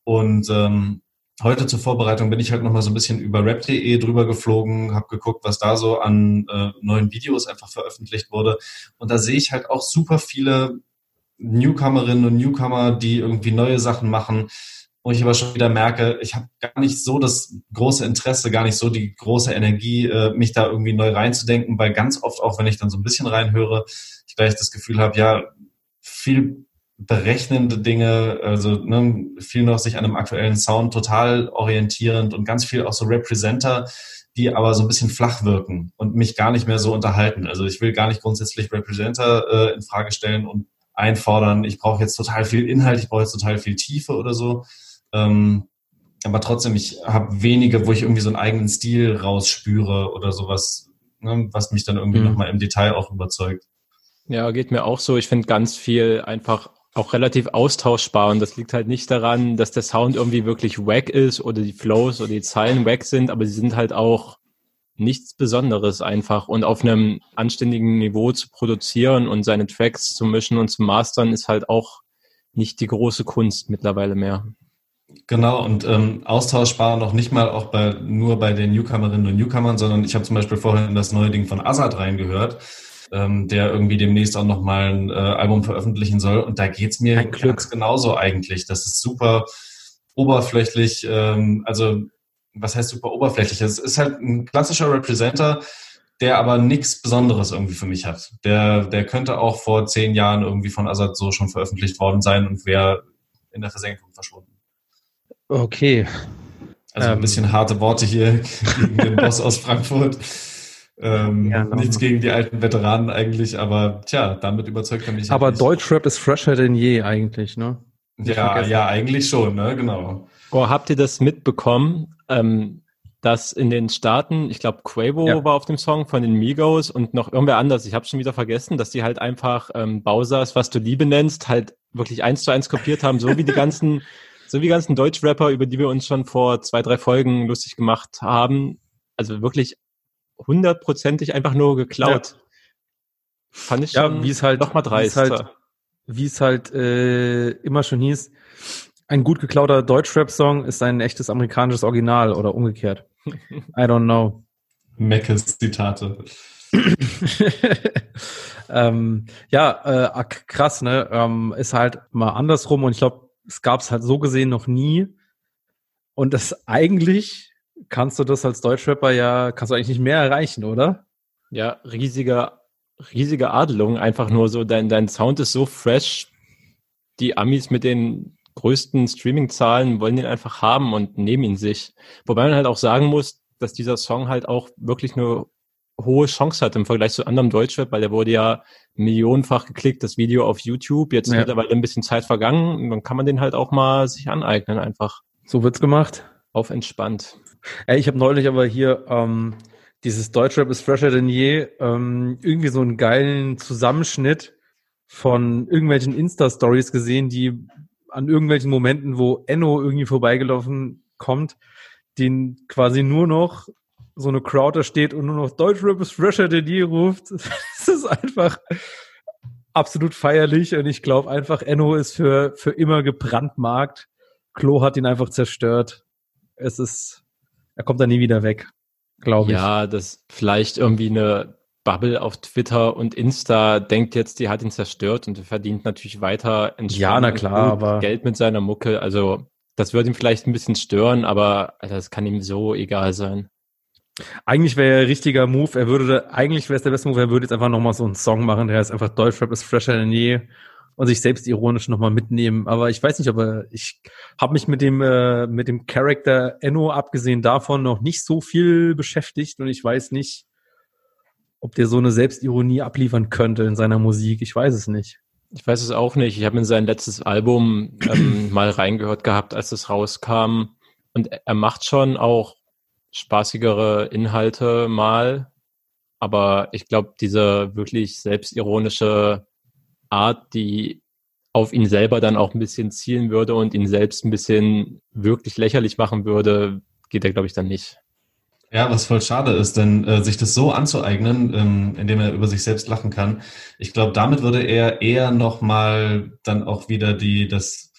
Und ähm, heute zur Vorbereitung bin ich halt nochmal so ein bisschen über rap.de drüber geflogen, habe geguckt, was da so an äh, neuen Videos einfach veröffentlicht wurde. Und da sehe ich halt auch super viele Newcomerinnen und Newcomer, die irgendwie neue Sachen machen, wo ich aber schon wieder merke, ich habe gar nicht so das große Interesse, gar nicht so die große Energie, äh, mich da irgendwie neu reinzudenken, weil ganz oft auch, wenn ich dann so ein bisschen reinhöre, ich gleich das Gefühl habe, ja, viel berechnende Dinge, also ne, viel noch sich an einem aktuellen Sound total orientierend und ganz viel auch so Representer, die aber so ein bisschen flach wirken und mich gar nicht mehr so unterhalten. Also ich will gar nicht grundsätzlich Representer äh, in Frage stellen und einfordern, ich brauche jetzt total viel Inhalt, ich brauche jetzt total viel Tiefe oder so. Ähm, aber trotzdem, ich habe wenige, wo ich irgendwie so einen eigenen Stil rausspüre oder sowas, ne, was mich dann irgendwie mhm. nochmal im Detail auch überzeugt. Ja, geht mir auch so. Ich finde ganz viel einfach auch relativ austauschbar und das liegt halt nicht daran, dass der Sound irgendwie wirklich wack ist oder die Flows oder die Zeilen wack sind, aber sie sind halt auch nichts Besonderes einfach und auf einem anständigen Niveau zu produzieren und seine Tracks zu mischen und zu mastern ist halt auch nicht die große Kunst mittlerweile mehr. Genau, und ähm, austauschbar noch nicht mal auch bei, nur bei den Newcomerinnen und Newcomern, sondern ich habe zum Beispiel vorhin das neue Ding von Azad reingehört ähm, der irgendwie demnächst auch nochmal ein äh, Album veröffentlichen soll. Und da geht's mir ein ganz genauso eigentlich. Das ist super oberflächlich, ähm, also was heißt super oberflächlich? Es ist halt ein klassischer Representer, der aber nichts Besonderes irgendwie für mich hat. Der, der könnte auch vor zehn Jahren irgendwie von Assad so schon veröffentlicht worden sein und wäre in der Versenkung verschwunden. Okay. Also ein ähm, bisschen harte Worte hier gegen den Boss aus Frankfurt. (laughs) Ähm, ja, nichts gegen die alten Veteranen eigentlich, aber tja, damit überzeugt er mich. Aber Deutschrap ist fresher denn je eigentlich, ne? ja, ja, eigentlich schon, ne? Genau. Oh, habt ihr das mitbekommen? Ähm, dass in den Staaten, ich glaube, Quavo ja. war auf dem Song von den Migos und noch irgendwer anders, ich habe schon wieder vergessen, dass die halt einfach ähm, Bowsers, was du Liebe nennst, halt wirklich eins zu eins kopiert haben, so wie die ganzen, (laughs) so wie die ganzen Deutschrapper, über die wir uns schon vor zwei, drei Folgen lustig gemacht haben. Also wirklich hundertprozentig einfach nur geklaut. Ja. Fand ich ja, wie es halt noch mal dreist. Wie es halt, wie es halt äh, immer schon hieß, ein gut geklauter Deutschrap-Song ist ein echtes amerikanisches Original oder umgekehrt. (laughs) I don't know. Meckes Zitate. (laughs) ähm, ja, äh, krass, ne? Ähm, ist halt mal andersrum und ich glaube, es gab es halt so gesehen noch nie. Und das eigentlich kannst du das als Deutschrapper ja, kannst du eigentlich nicht mehr erreichen, oder? Ja, riesiger, riesige Adelung. Einfach nur so, dein, dein Sound ist so fresh. Die Amis mit den größten Streaming-Zahlen wollen den einfach haben und nehmen ihn sich. Wobei man halt auch sagen muss, dass dieser Song halt auch wirklich eine hohe Chance hat im Vergleich zu anderem Deutschrap, weil der wurde ja millionenfach geklickt, das Video auf YouTube. Jetzt ja. mittlerweile ein bisschen Zeit vergangen. Dann kann man den halt auch mal sich aneignen einfach. So wird's gemacht. Auf entspannt. Ey, ich habe neulich aber hier ähm, dieses Deutschrap ist fresher denn je, ähm, irgendwie so einen geilen Zusammenschnitt von irgendwelchen Insta-Stories gesehen, die an irgendwelchen Momenten, wo Enno irgendwie vorbeigelaufen kommt, den quasi nur noch so eine Crowd da steht und nur noch Deutschrap ist fresher denn je ruft. (laughs) Das ist einfach absolut feierlich und ich glaube einfach, Enno ist für, für immer gebrandmarkt. Klo hat ihn einfach zerstört. Es ist, er kommt da nie wieder weg, glaube ich. Ja, das vielleicht irgendwie eine Bubble auf Twitter und Insta denkt jetzt, die hat ihn zerstört und er verdient natürlich weiter ja, na klar, aber Geld mit seiner Mucke. Also das würde ihn vielleicht ein bisschen stören, aber Alter, das kann ihm so egal sein. Eigentlich wäre er richtiger Move. Er würde, eigentlich wäre es der beste Move. Er würde jetzt einfach nochmal so einen Song machen, der heißt einfach Deutschrap ist fresher denn je und sich selbst ironisch nochmal mitnehmen. Aber ich weiß nicht, aber ich habe mich mit dem äh, mit dem Charakter Enno abgesehen davon noch nicht so viel beschäftigt und ich weiß nicht, ob der so eine Selbstironie abliefern könnte in seiner Musik. Ich weiß es nicht. Ich weiß es auch nicht. Ich habe in sein letztes Album ähm, (clears throat) mal reingehört gehabt, als es rauskam. Und er macht schon auch spaßigere Inhalte mal. Aber ich glaube, diese wirklich selbstironische Art, die auf ihn selber dann auch ein bisschen zielen würde und ihn selbst ein bisschen wirklich lächerlich machen würde, geht er, glaube ich, dann nicht. Ja, was voll schade ist, denn äh, sich das so anzueignen, ähm, indem er über sich selbst lachen kann, ich glaube, damit würde er eher nochmal dann auch wieder die, das,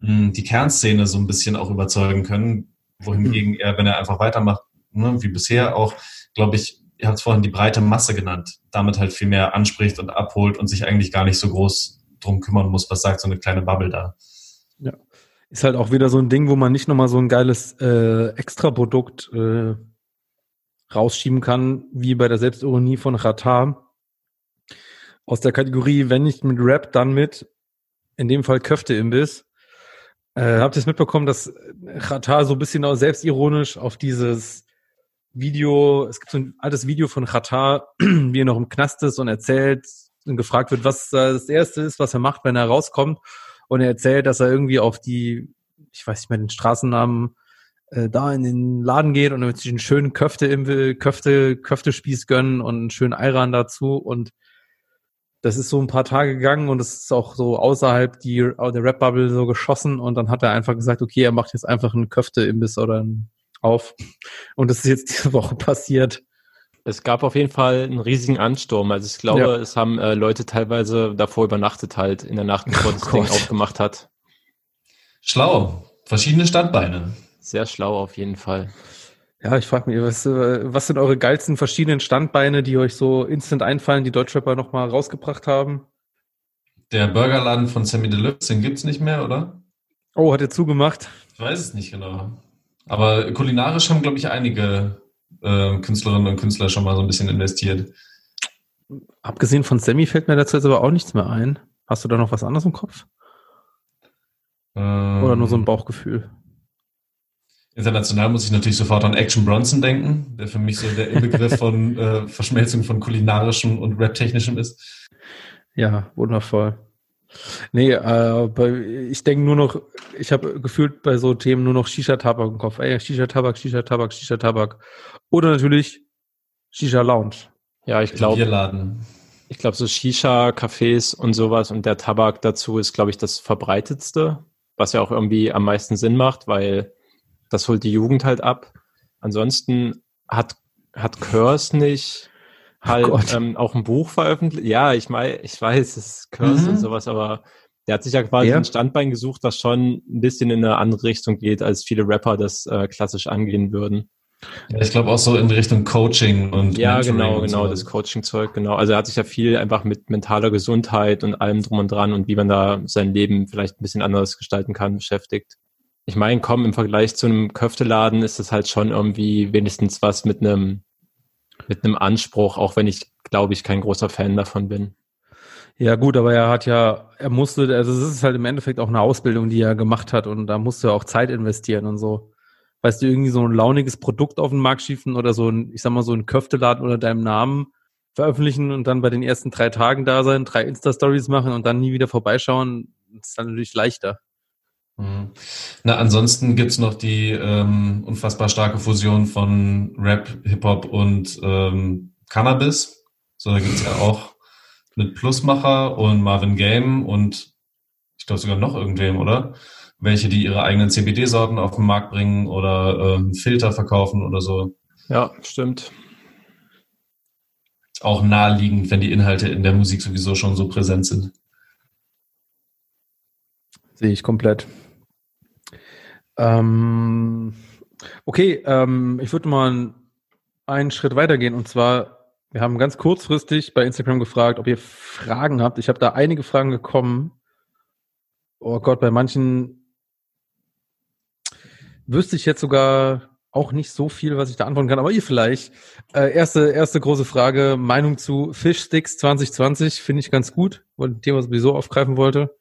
mh, hm, die Kernszene so ein bisschen auch überzeugen können, wohingegen er, wenn er einfach weitermacht, ne, wie bisher auch, glaube ich, ihr habt es vorhin die breite Masse genannt, damit halt viel mehr anspricht und abholt und sich eigentlich gar nicht so groß drum kümmern muss, was sagt so eine kleine Bubble da. Ja. Ist halt auch wieder so ein Ding, wo man nicht nochmal so ein geiles äh, Extraprodukt äh, rausschieben kann, wie bei der Selbstironie von Ratar. Aus der Kategorie, wenn nicht mit Rap, dann mit, in dem Fall Köfte-Imbiss. Äh, habt ihr es mitbekommen, dass Ratar so ein bisschen auch selbstironisch auf dieses Video, es gibt so ein altes Video von Ratar, wie er noch im Knast ist und erzählt und gefragt wird, was das Erste ist, was er macht, wenn er rauskommt. Und er erzählt, dass er irgendwie auf die, ich weiß nicht mehr den Straßennamen, äh, da in den Laden geht und dann wird sich einen schönen Köfte im Köfte, Köftespieß gönnen und einen schönen Eiran dazu. Und das ist so ein paar Tage gegangen und es ist auch so außerhalb die, der Rap-Bubble so geschossen und dann hat er einfach gesagt, okay, er macht jetzt einfach einen Köfte-Imbiss oder einen auf. Und das ist jetzt diese Woche passiert. Es gab auf jeden Fall einen riesigen Ansturm. Also ich glaube, ja. es haben äh, Leute teilweise davor übernachtet halt in der Nacht, bevor das oh Ding aufgemacht hat. Schlau. Verschiedene Standbeine. Sehr schlau auf jeden Fall. Ja, ich frage mich, was, äh, was sind eure geilsten verschiedenen Standbeine, die euch so instant einfallen, die Deutschrapper nochmal rausgebracht haben? Der Burgerladen von Sammy Deluxe, den gibt's nicht mehr, oder? Oh, hat er zugemacht? Ich weiß es nicht genau. Aber kulinarisch haben, glaube ich, einige äh, Künstlerinnen und Künstler schon mal so ein bisschen investiert. Abgesehen von Sammy fällt mir dazu jetzt aber auch nichts mehr ein. Hast du da noch was anderes im Kopf? Ähm, Oder nur so ein Bauchgefühl? International muss ich natürlich sofort an Action Bronson denken, der für mich so der Inbegriff von (laughs) äh, Verschmelzung von kulinarischem und Rap-technischem ist. Ja, wundervoll. Nee, äh, ich denke nur noch, ich habe gefühlt bei so Themen nur noch Shisha-Tabak im Kopf. Ey, Shisha-Tabak, Shisha-Tabak, Shisha-Tabak. Oder natürlich Shisha-Lounge. Ja, ich glaube. Ich glaube, so Shisha-Cafés und sowas und der Tabak dazu ist, glaube ich, das verbreitetste, was ja auch irgendwie am meisten Sinn macht, weil das holt die Jugend halt ab. Ansonsten hat, hat Curse nicht halt ähm, auch ein Buch veröffentlicht. Ja, ich meine, ich weiß, es ist Curse mhm. und sowas, aber der hat sich ja quasi ja. ein Standbein gesucht, was schon ein bisschen in eine andere Richtung geht, als viele Rapper das äh, klassisch angehen würden. Ja, ich glaube auch so in Richtung Coaching und ja, Mentoring genau, und genau, so. das Coaching-Zeug, genau. Also er hat sich ja viel einfach mit mentaler Gesundheit und allem drum und dran und wie man da sein Leben vielleicht ein bisschen anders gestalten kann, beschäftigt. Ich meine, komm, im Vergleich zu einem Köfteladen ist das halt schon irgendwie wenigstens was mit einem, mit einem Anspruch, auch wenn ich, glaube ich, kein großer Fan davon bin. Ja, gut, aber er hat ja, er musste, also es ist halt im Endeffekt auch eine Ausbildung, die er gemacht hat und da musste er auch Zeit investieren und so. Weißt du, irgendwie so ein launiges Produkt auf den Markt schiefen oder so ein, ich sag mal, so ein Köfteladen unter deinem Namen veröffentlichen und dann bei den ersten drei Tagen da sein, drei Insta-Stories machen und dann nie wieder vorbeischauen, ist dann natürlich leichter. Mhm. Na, ansonsten gibt's noch die ähm, unfassbar starke Fusion von Rap, Hip-Hop und ähm, Cannabis. So, da gibt's ja auch mit Plusmacher und Marvin Game und ich glaube sogar noch irgendwem, oder? Welche, die ihre eigenen CBD-Sorten auf den Markt bringen oder ähm, Filter verkaufen oder so. Ja, stimmt. Auch naheliegend, wenn die Inhalte in der Musik sowieso schon so präsent sind. Sehe ich komplett. Ähm, okay, ähm, ich würde mal einen Schritt weitergehen und zwar, wir haben ganz kurzfristig bei Instagram gefragt, ob ihr Fragen habt. Ich habe da einige Fragen gekommen. Oh Gott, bei manchen wüsste ich jetzt sogar auch nicht so viel, was ich da antworten kann, aber ihr vielleicht. Äh, erste, erste große Frage, Meinung zu Fishsticks 2020, finde ich ganz gut, weil ein Thema sowieso aufgreifen wollte.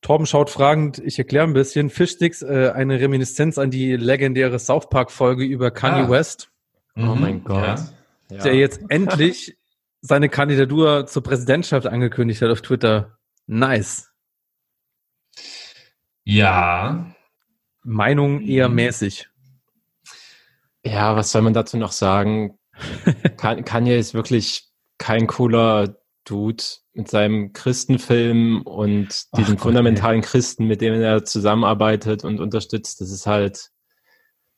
Torben schaut fragend, ich erkläre ein bisschen. Fishsticks, äh, eine Reminiszenz an die legendäre South Park-Folge über Kanye Ah. West, Oh Mhm, mein Gott. ja. Der jetzt endlich seine Kandidatur zur Präsidentschaft angekündigt hat auf Twitter. Nice. Ja, Meinung eher Mhm. mäßig. Ja, was soll man dazu noch sagen? (laughs) Kan- Kanye ist wirklich kein cooler Dude mit seinem Christenfilm und diesen Gott, fundamentalen Christen, mit denen er zusammenarbeitet und unterstützt. Das ist halt,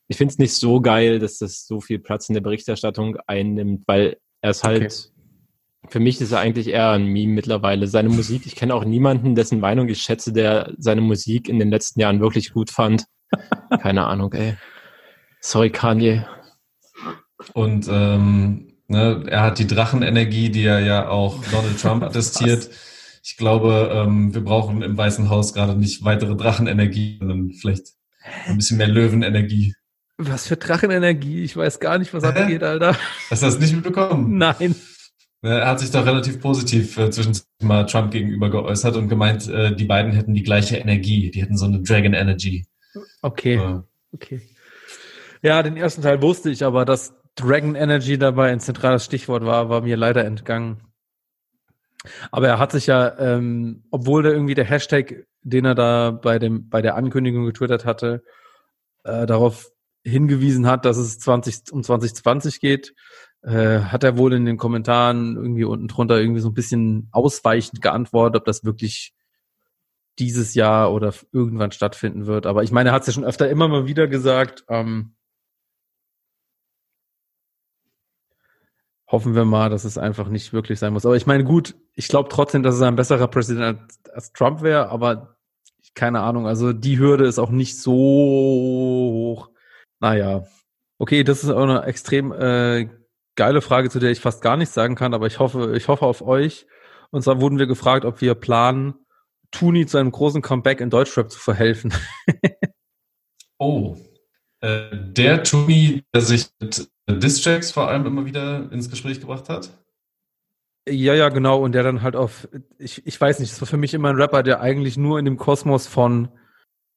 ich finde es nicht so geil, dass das so viel Platz in der Berichterstattung einnimmt, weil er ist halt, für mich ist er eigentlich eher ein Meme mittlerweile. Seine Musik, ich kenne auch niemanden, dessen Meinung ich schätze, der seine Musik in den letzten Jahren wirklich gut fand. Keine Ahnung, ey. Sorry, Kanye. Und ähm, ne, er hat die Drachenenergie, die er ja auch (laughs) Donald Trump attestiert. Ich glaube, ähm, wir brauchen im Weißen Haus gerade nicht weitere Drachenenergie, sondern vielleicht ein bisschen mehr Löwenenergie. Was für Drachenenergie? Ich weiß gar nicht, was abgeht, Alter. Hast du das nicht mitbekommen? Nein. Er hat sich doch relativ positiv äh, zwischendurch mal Trump gegenüber geäußert und gemeint, äh, die beiden hätten die gleiche Energie. Die hätten so eine Dragon Energy. Okay, Äh, okay. Ja, den ersten Teil wusste ich, aber dass Dragon Energy dabei ein zentrales Stichwort war, war mir leider entgangen. Aber er hat sich ja, ähm, obwohl der irgendwie der Hashtag, den er da bei dem bei der Ankündigung getwittert hatte, äh, darauf hingewiesen hat, dass es 20 um 2020 geht, äh, hat er wohl in den Kommentaren irgendwie unten drunter irgendwie so ein bisschen ausweichend geantwortet, ob das wirklich dieses Jahr oder irgendwann stattfinden wird. Aber ich meine, er hat es ja schon öfter immer mal wieder gesagt. Ähm, hoffen wir mal, dass es einfach nicht wirklich sein muss. Aber ich meine, gut, ich glaube trotzdem, dass es ein besserer Präsident als, Trump wäre, aber keine Ahnung, also die Hürde ist auch nicht so hoch. Naja. Okay, das ist auch eine extrem äh, geile Frage, zu der ich fast gar nichts sagen kann, aber ich hoffe, ich hoffe auf euch. Und zwar wurden wir gefragt, ob wir planen, Tuni zu einem großen Comeback in Deutschrap zu verhelfen. (laughs) Oh. Äh, der Tumi, der sich mit Distracks vor allem immer wieder ins Gespräch gebracht hat. Ja, ja, genau. Und der dann halt auf, ich, ich weiß nicht, das war für mich immer ein Rapper, der eigentlich nur in dem Kosmos von,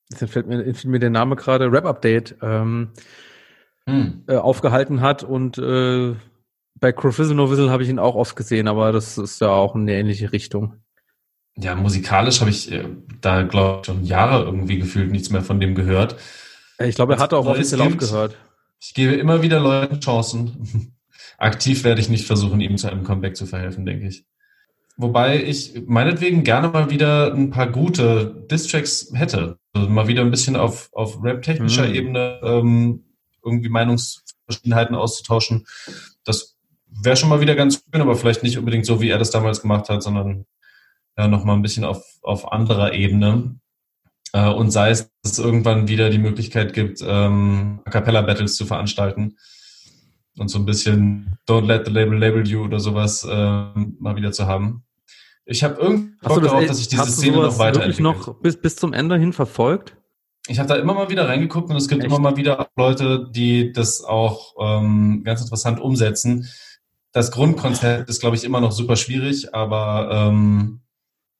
jetzt fällt mir, fällt mir der Name gerade, Rap Update, ähm, Hm. äh, aufgehalten hat. Und äh, bei Crofizzle No Whistle habe ich ihn auch oft gesehen, aber das ist ja auch in eine ähnliche Richtung. Ja, musikalisch habe ich äh, da, glaube ich, schon Jahre irgendwie gefühlt nichts mehr von dem gehört. Äh, Ich glaube, er hatte auch offiziell aufgehört. Ich gebe immer wieder Leuten Chancen. (laughs) Aktiv werde ich nicht versuchen, ihm zu einem Comeback zu verhelfen, denke ich. Wobei ich meinetwegen gerne mal wieder ein paar gute Distracks hätte. Also mal wieder ein bisschen auf, auf rap-technischer Mhm. Ebene ähm, irgendwie Meinungsverschiedenheiten auszutauschen. Das wäre schon mal wieder ganz schön, aber vielleicht nicht unbedingt so, wie er das damals gemacht hat, sondern ja, noch mal ein bisschen auf, auf anderer Ebene. Äh, und sei es, dass es irgendwann wieder die Möglichkeit gibt, ähm, A Cappella Battles zu veranstalten und so ein bisschen Don't Let the Label Label You oder sowas äh, mal wieder zu haben. Ich habe irgendwie Bock das, darauf, dass ich diese Szene noch weiterentwickle. noch bis, bis zum Ende hin verfolgt? Ich habe da immer mal wieder reingeguckt und es gibt Echt? immer mal wieder Leute, die das auch ähm, ganz interessant umsetzen. Das Grundkonzept ist, glaube ich, immer noch super schwierig, aber ähm,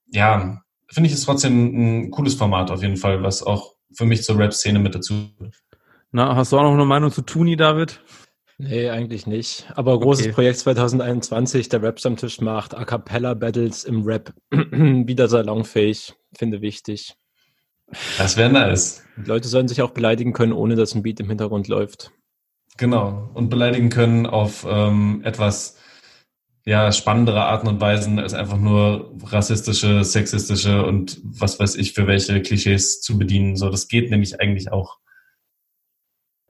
ja, finde ich es trotzdem ein cooles Format auf jeden Fall, was auch für mich zur Rap-Szene mit dazu. Na, hast du auch noch eine Meinung zu Tuni, David? Nee, eigentlich nicht. Aber großes okay. Projekt 2021, der Rap am Tisch macht, A Cappella Battles im Rap (clears throat) wieder salonfähig, finde wichtig. Das wäre nice. Die Leute sollen sich auch beleidigen können, ohne dass ein Beat im Hintergrund läuft. Genau. Und beleidigen können auf ähm, etwas ja, spannendere Arten und Weisen als einfach nur rassistische, sexistische und was weiß ich für welche Klischees zu bedienen. So, das geht nämlich eigentlich auch.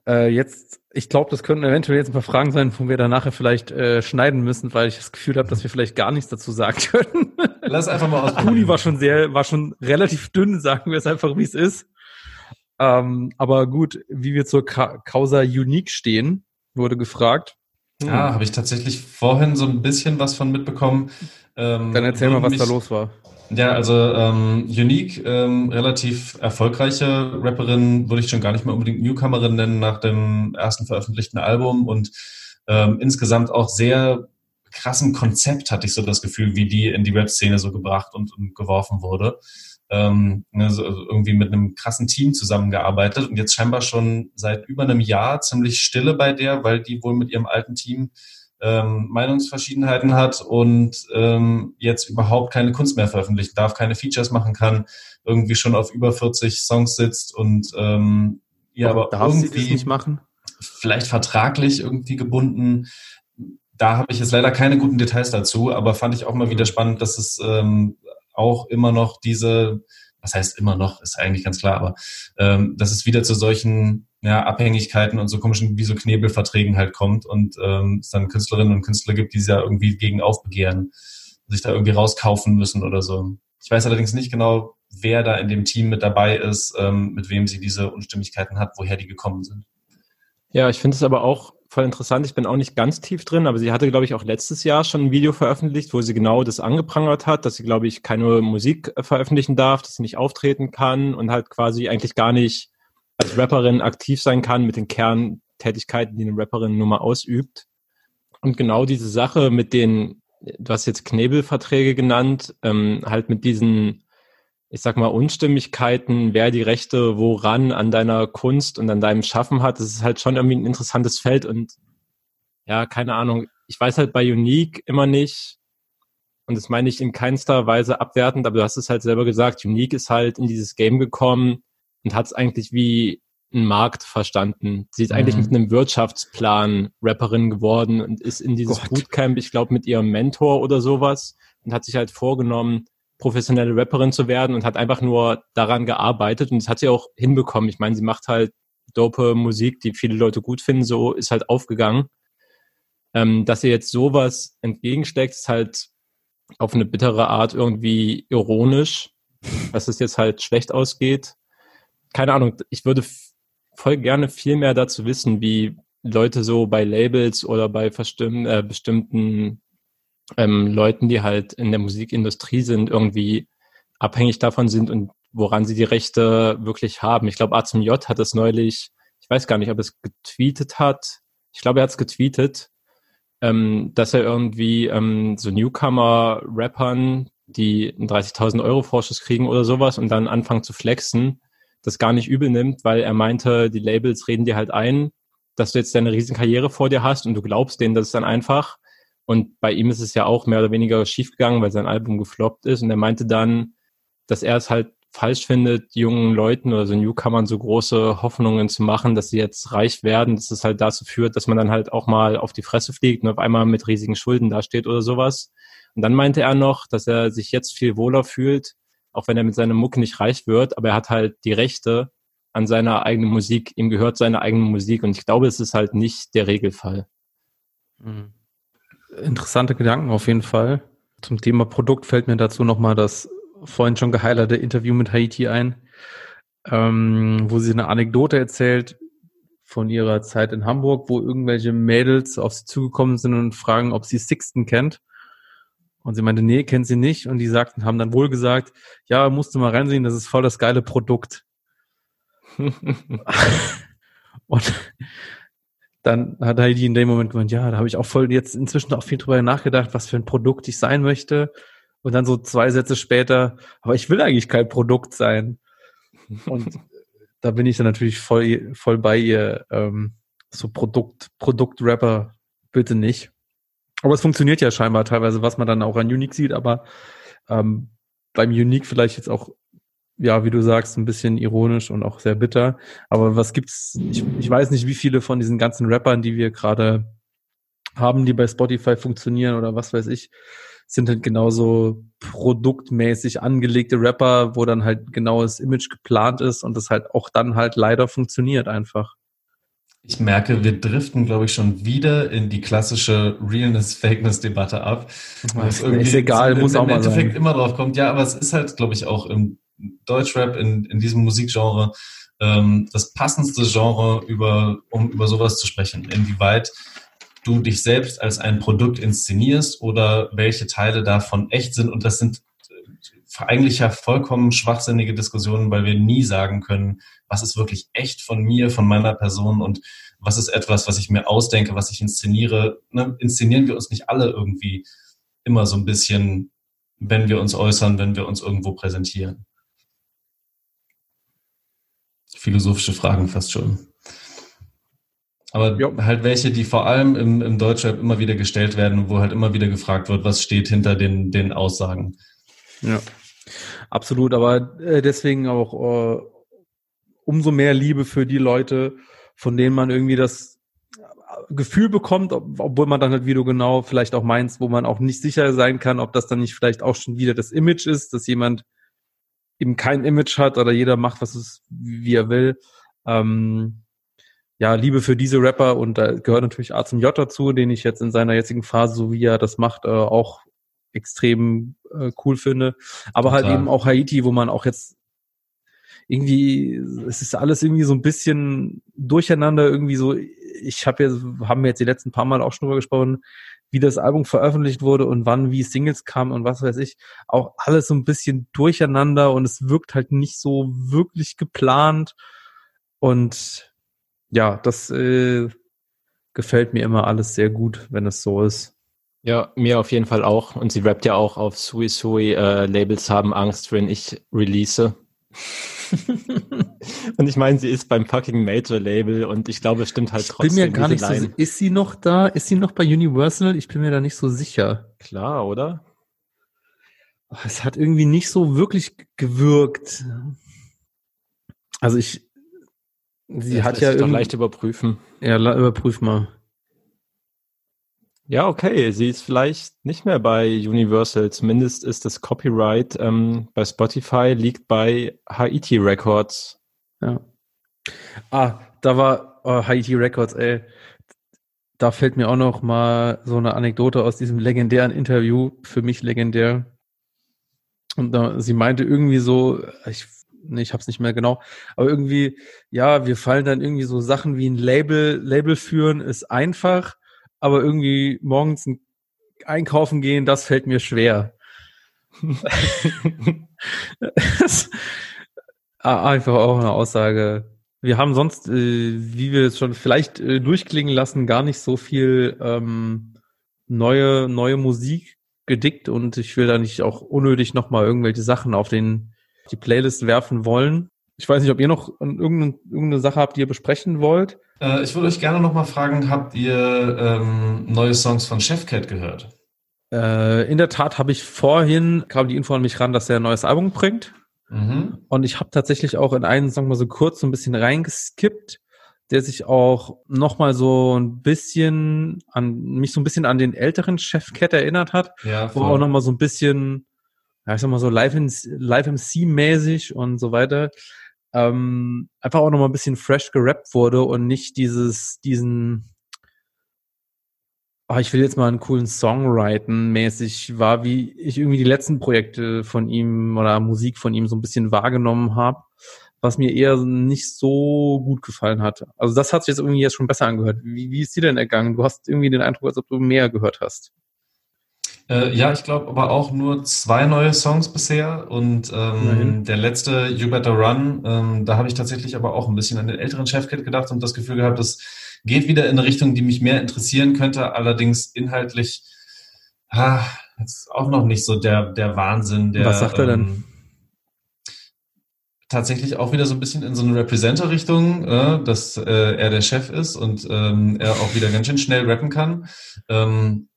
Äh, jetzt, ich glaube, das könnten eventuell jetzt ein paar Fragen sein, wo wir dann nachher vielleicht äh, schneiden müssen, weil ich das Gefühl habe, dass wir vielleicht gar nichts dazu sagen (laughs) können. Lass einfach mal aus. Kuni war schon sehr, war schon relativ dünn, sagen wir es einfach, wie es ist. Ähm, aber gut, wie wir zur Ka Causa Unique stehen, wurde gefragt. Hm. Ja, habe ich tatsächlich vorhin so ein bisschen was von mitbekommen. Ähm, Dann erzähl mal, was mich, da los war. Ja, also ähm, Unique, ähm, relativ erfolgreiche Rapperin, würde ich schon gar nicht mehr unbedingt Newcomerin nennen nach dem ersten veröffentlichten Album und ähm, insgesamt auch sehr krassen Konzept hatte ich so das Gefühl, wie die in die Rap-Szene so gebracht und, und geworfen wurde. Ähm, also irgendwie mit einem krassen Team zusammengearbeitet und jetzt scheinbar schon seit über einem Jahr ziemlich stille bei der, weil die wohl mit ihrem alten Team ähm, Meinungsverschiedenheiten hat und ähm, jetzt überhaupt keine Kunst mehr veröffentlichen darf, keine Features machen kann, irgendwie schon auf über 40 Songs sitzt und ähm, ja, aber irgendwie? Vielleicht vertraglich irgendwie gebunden. Da habe ich jetzt leider keine guten Details dazu, aber fand ich auch mal wieder spannend, dass es ähm, auch immer noch diese, was heißt immer noch, ist eigentlich ganz klar, aber ähm, dass es wieder zu solchen ja, Abhängigkeiten und so komischen wie so Knebelverträgen halt kommt und ähm, es dann Künstlerinnen und Künstler gibt, die sich ja irgendwie gegen aufbegehren, sich da irgendwie rauskaufen müssen oder so. Ich weiß allerdings nicht genau, wer da in dem Team mit dabei ist, ähm, mit wem sie diese Unstimmigkeiten hat, woher die gekommen sind. Ja, ich finde es aber auch voll interessant. Ich bin auch nicht ganz tief drin, aber sie hatte, glaube ich, auch letztes Jahr schon ein Video veröffentlicht, wo sie genau das angeprangert hat, dass sie, glaube ich, keine Musik veröffentlichen darf, dass sie nicht auftreten kann und halt quasi eigentlich gar nicht als Rapperin aktiv sein kann mit den Kerntätigkeiten, die eine Rapperin nun mal ausübt. Und genau diese Sache mit den, du hast jetzt Knebelverträge genannt, ähm, halt mit diesen, ich sag mal, Unstimmigkeiten, wer die Rechte woran an deiner Kunst und an deinem Schaffen hat, das ist halt schon irgendwie ein interessantes Feld und ja, keine Ahnung. Ich weiß halt bei Unique immer nicht, und das meine ich in keinster Weise abwertend, aber du hast es halt selber gesagt, Unique ist halt in dieses Game gekommen, und hat es eigentlich wie ein Markt verstanden. Sie ist mhm. eigentlich mit einem Wirtschaftsplan Rapperin geworden und ist in dieses Gott. Bootcamp, ich glaube, mit ihrem Mentor oder sowas und hat sich halt vorgenommen, professionelle Rapperin zu werden und hat einfach nur daran gearbeitet und das hat sie auch hinbekommen. Ich meine, sie macht halt dope Musik, die viele Leute gut finden, so ist halt aufgegangen. Ähm, dass ihr jetzt sowas entgegensteckt, ist halt auf eine bittere Art irgendwie ironisch, dass es jetzt halt schlecht ausgeht keine Ahnung, ich würde voll gerne viel mehr dazu wissen, wie Leute so bei Labels oder bei äh, bestimmten ähm, Leuten, die halt in der Musikindustrie sind, irgendwie abhängig davon sind und woran sie die Rechte wirklich haben. Ich glaube, A zum J hat es neulich, ich weiß gar nicht, ob es getweetet hat. Ich glaube, er hat es getweetet, ähm, dass er irgendwie ähm, so Newcomer-Rappern, die einen 30.000 Euro Vorschuss kriegen oder sowas und dann anfangen zu flexen, das gar nicht übel nimmt, weil er meinte, die Labels reden dir halt ein, dass du jetzt deine Riesenkarriere vor dir hast und du glaubst denen das dann einfach. Und bei ihm ist es ja auch mehr oder weniger schiefgegangen, weil sein Album gefloppt ist. Und er meinte dann, dass er es halt falsch findet, jungen Leuten oder so Newcomern so große Hoffnungen zu machen, dass sie jetzt reich werden, dass es halt dazu führt, dass man dann halt auch mal auf die Fresse fliegt und auf einmal mit riesigen Schulden dasteht oder sowas. Und dann meinte er noch, dass er sich jetzt viel wohler fühlt, auch wenn er mit seiner Mucke nicht reich wird, aber er hat halt die Rechte an seiner eigenen Musik, ihm gehört seine eigene Musik und ich glaube, es ist halt nicht der Regelfall. Mhm. Interessante Gedanken auf jeden Fall. Zum Thema Produkt fällt mir dazu nochmal das vorhin schon geheilerte Interview mit Haiti ein. ähm, wo sie eine Anekdote erzählt von ihrer Zeit in Hamburg, wo irgendwelche Mädels auf sie zugekommen sind und fragen, ob sie Sixten kennt. Und sie meinte, nee, kennt sie nicht. Und die sagten, haben dann wohl gesagt, ja, musst du mal reinsehen, das ist voll das geile Produkt. (laughs) und dann hat Heidi in dem Moment gemeint, ja, da habe ich auch voll jetzt inzwischen auch viel drüber nachgedacht, was für ein Produkt ich sein möchte. Und dann so zwei Sätze später, aber ich will eigentlich kein Produkt sein. Und (laughs) da bin ich dann natürlich voll, voll bei ihr. Ähm, so Produkt, Produktrapper, bitte nicht. Aber es funktioniert ja scheinbar teilweise, was man dann auch an Unique sieht, aber ähm, beim Unique vielleicht jetzt auch, ja, wie du sagst, ein bisschen ironisch und auch sehr bitter. Aber was gibt's? Ich, ich weiß nicht, wie viele von diesen ganzen Rappern, die wir gerade haben, die bei Spotify funktionieren oder was weiß ich, sind halt genauso produktmäßig angelegte Rapper, wo dann halt genaues Image geplant ist und das halt auch dann halt leider funktioniert einfach. Ich merke, wir driften, glaube ich, schon wieder in die klassische Realness-Fakeness-Debatte ab. Das ist egal, muss auch mal sein. Im Endeffekt immer drauf kommt. Ja, aber es ist halt, glaube ich, auch im Deutschrap, in, in diesem Musikgenre, ähm, das passendste Genre, über, um über sowas zu sprechen. Inwieweit du dich selbst als ein Produkt inszenierst oder welche Teile davon echt sind. Und das sind äh, eigentlich ja vollkommen schwachsinnige Diskussionen, weil wir nie sagen können, was ist wirklich echt von mir, von meiner Person und was ist etwas, was ich mir ausdenke, was ich inszeniere. Ne? Inszenieren wir uns nicht alle irgendwie immer so ein bisschen, wenn wir uns äußern, wenn wir uns irgendwo präsentieren. Philosophische Fragen fast schon. Aber jo. halt welche, die vor allem im, im Deutschrap immer wieder gestellt werden, wo halt immer wieder gefragt wird, was steht hinter den, den Aussagen. Ja, absolut. Aber äh, deswegen auch äh, umso mehr Liebe für die Leute, von denen man irgendwie das Gefühl bekommt, ob, obwohl man dann halt, wie du genau vielleicht auch meinst, wo man auch nicht sicher sein kann, ob das dann nicht vielleicht auch schon wieder das Image ist, dass jemand eben kein Image hat oder jeder macht, was es, wie er will. Ähm, ja, Liebe für diese Rapper und da gehört natürlich A zum J dazu, den ich jetzt in seiner jetzigen Phase, so wie er das macht, äh, auch extrem äh, cool finde. Aber halt Total. halt eben auch Haiti, wo man auch jetzt irgendwie, es ist alles irgendwie so ein bisschen durcheinander, irgendwie so, ich habe jetzt, haben wir jetzt die letzten paar Mal auch schon drüber gesprochen, wie das Album veröffentlicht wurde und wann wie Singles kamen und was weiß ich, auch alles so ein bisschen durcheinander und es wirkt halt nicht so wirklich geplant und ja, das äh, gefällt mir immer alles sehr gut, wenn es so ist. Ja, mir auf jeden Fall auch. Und sie rappt ja auch auf Sui Sui, äh, Labels haben Angst, wenn ich release. (laughs) und ich meine, sie ist beim fucking Major-Label und ich glaube, es stimmt halt trotzdem. Ich bin mir gar nicht Line. so, ist sie noch da? Ist sie noch bei Universal? Ich bin mir da nicht so sicher. Klar, oder? Es hat irgendwie nicht so wirklich gewirkt. Also ich, Sie das hat ja doch leicht überprüfen. Ja, überprüf mal. Ja, okay. Sie ist vielleicht nicht mehr bei Universal. Zumindest ist das Copyright ähm, bei Spotify liegt bei Haiti Records. Ja. Ah, da war oh, Haiti Records, ey. Da fällt mir auch noch mal so eine Anekdote aus diesem legendären Interview, für mich legendär. Und da, sie meinte irgendwie so, ich nee, ich hab's nicht mehr genau, aber irgendwie, ja, wir fallen dann irgendwie so Sachen wie ein Label, Label führen ist einfach, aber irgendwie morgens ein einkaufen gehen, das fällt mir schwer. (laughs) (laughs) Ah, einfach auch eine Aussage. Wir haben sonst, äh, wie wir es schon vielleicht äh, durchklingen lassen, gar nicht so viel ähm, neue, neue Musik gedickt und ich will da nicht auch unnötig nochmal irgendwelche Sachen auf den die Playlist werfen wollen. Ich weiß nicht, ob ihr noch irgendeine, irgendeine Sache habt, die ihr besprechen wollt. Äh, ich würde euch gerne noch mal fragen, habt ihr ähm, neue Songs von Chefcat gehört? Äh, in der Tat habe ich vorhin, kam die Info an mich ran, dass er ein neues Album bringt. Mhm. Und ich habe tatsächlich auch in einen Song mal so kurz so ein bisschen reingeskippt, der sich auch noch mal so ein bisschen an mich so ein bisschen an den älteren Chefcat erinnert hat, ja, wo auch noch mal so ein bisschen ja, ich sag mal so Live-MC-mäßig und so weiter, ähm, einfach auch nochmal ein bisschen fresh gerappt wurde und nicht dieses, diesen, oh, ich will jetzt mal einen coolen Song writen, mäßig war, wie ich irgendwie die letzten Projekte von ihm oder Musik von ihm so ein bisschen wahrgenommen habe, was mir eher nicht so gut gefallen hat. Also das hat sich jetzt irgendwie jetzt schon besser angehört. Wie, wie ist dir denn ergangen? Du hast irgendwie den Eindruck, als ob du mehr gehört hast. Äh, ja, ich glaube aber auch nur zwei neue Songs bisher und ähm, der letzte You Better Run, ähm, da habe ich tatsächlich aber auch ein bisschen an den älteren Chefkit gedacht und das Gefühl gehabt, das geht wieder in eine Richtung, die mich mehr interessieren könnte, allerdings inhaltlich ah, ist auch noch nicht so der, der Wahnsinn. Der, Was sagt er denn? Ähm, tatsächlich auch wieder so ein bisschen in so eine Representer-Richtung, äh, dass äh, er der Chef ist und ähm, er auch wieder ganz schön schnell rappen kann. Ähm,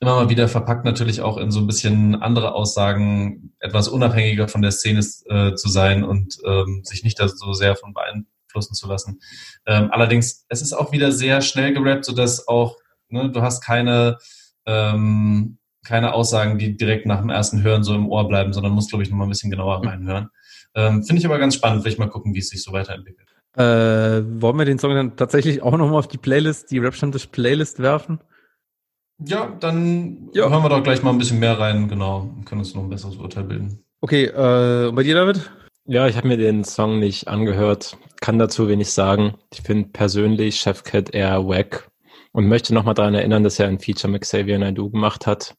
immer mal wieder verpackt natürlich auch in so ein bisschen andere Aussagen, etwas unabhängiger von der Szene äh, zu sein und ähm, sich nicht da so sehr von beeinflussen zu lassen. Ähm, allerdings, es ist auch wieder sehr schnell gerappt, sodass auch, ne, du hast keine, ähm, keine Aussagen, die direkt nach dem ersten Hören so im Ohr bleiben, sondern musst, glaube ich, noch mal ein bisschen genauer mhm. reinhören. Ähm, Finde ich aber ganz spannend, will ich mal gucken, wie es sich so weiterentwickelt. Äh, wollen wir den Song dann tatsächlich auch nochmal auf die Playlist, die Rap-Stammtisch-Playlist werfen? Ja, dann ja. hören wir doch gleich mal ein bisschen mehr rein, genau. Können uns noch ein besseres Urteil bilden. Okay, äh, bei dir, David? Ja, ich habe mir den Song nicht angehört, kann dazu wenig sagen. Ich finde persönlich Chef Cat eher wack und möchte nochmal daran erinnern, dass er ein Feature mit Xavier Naidoo gemacht hat.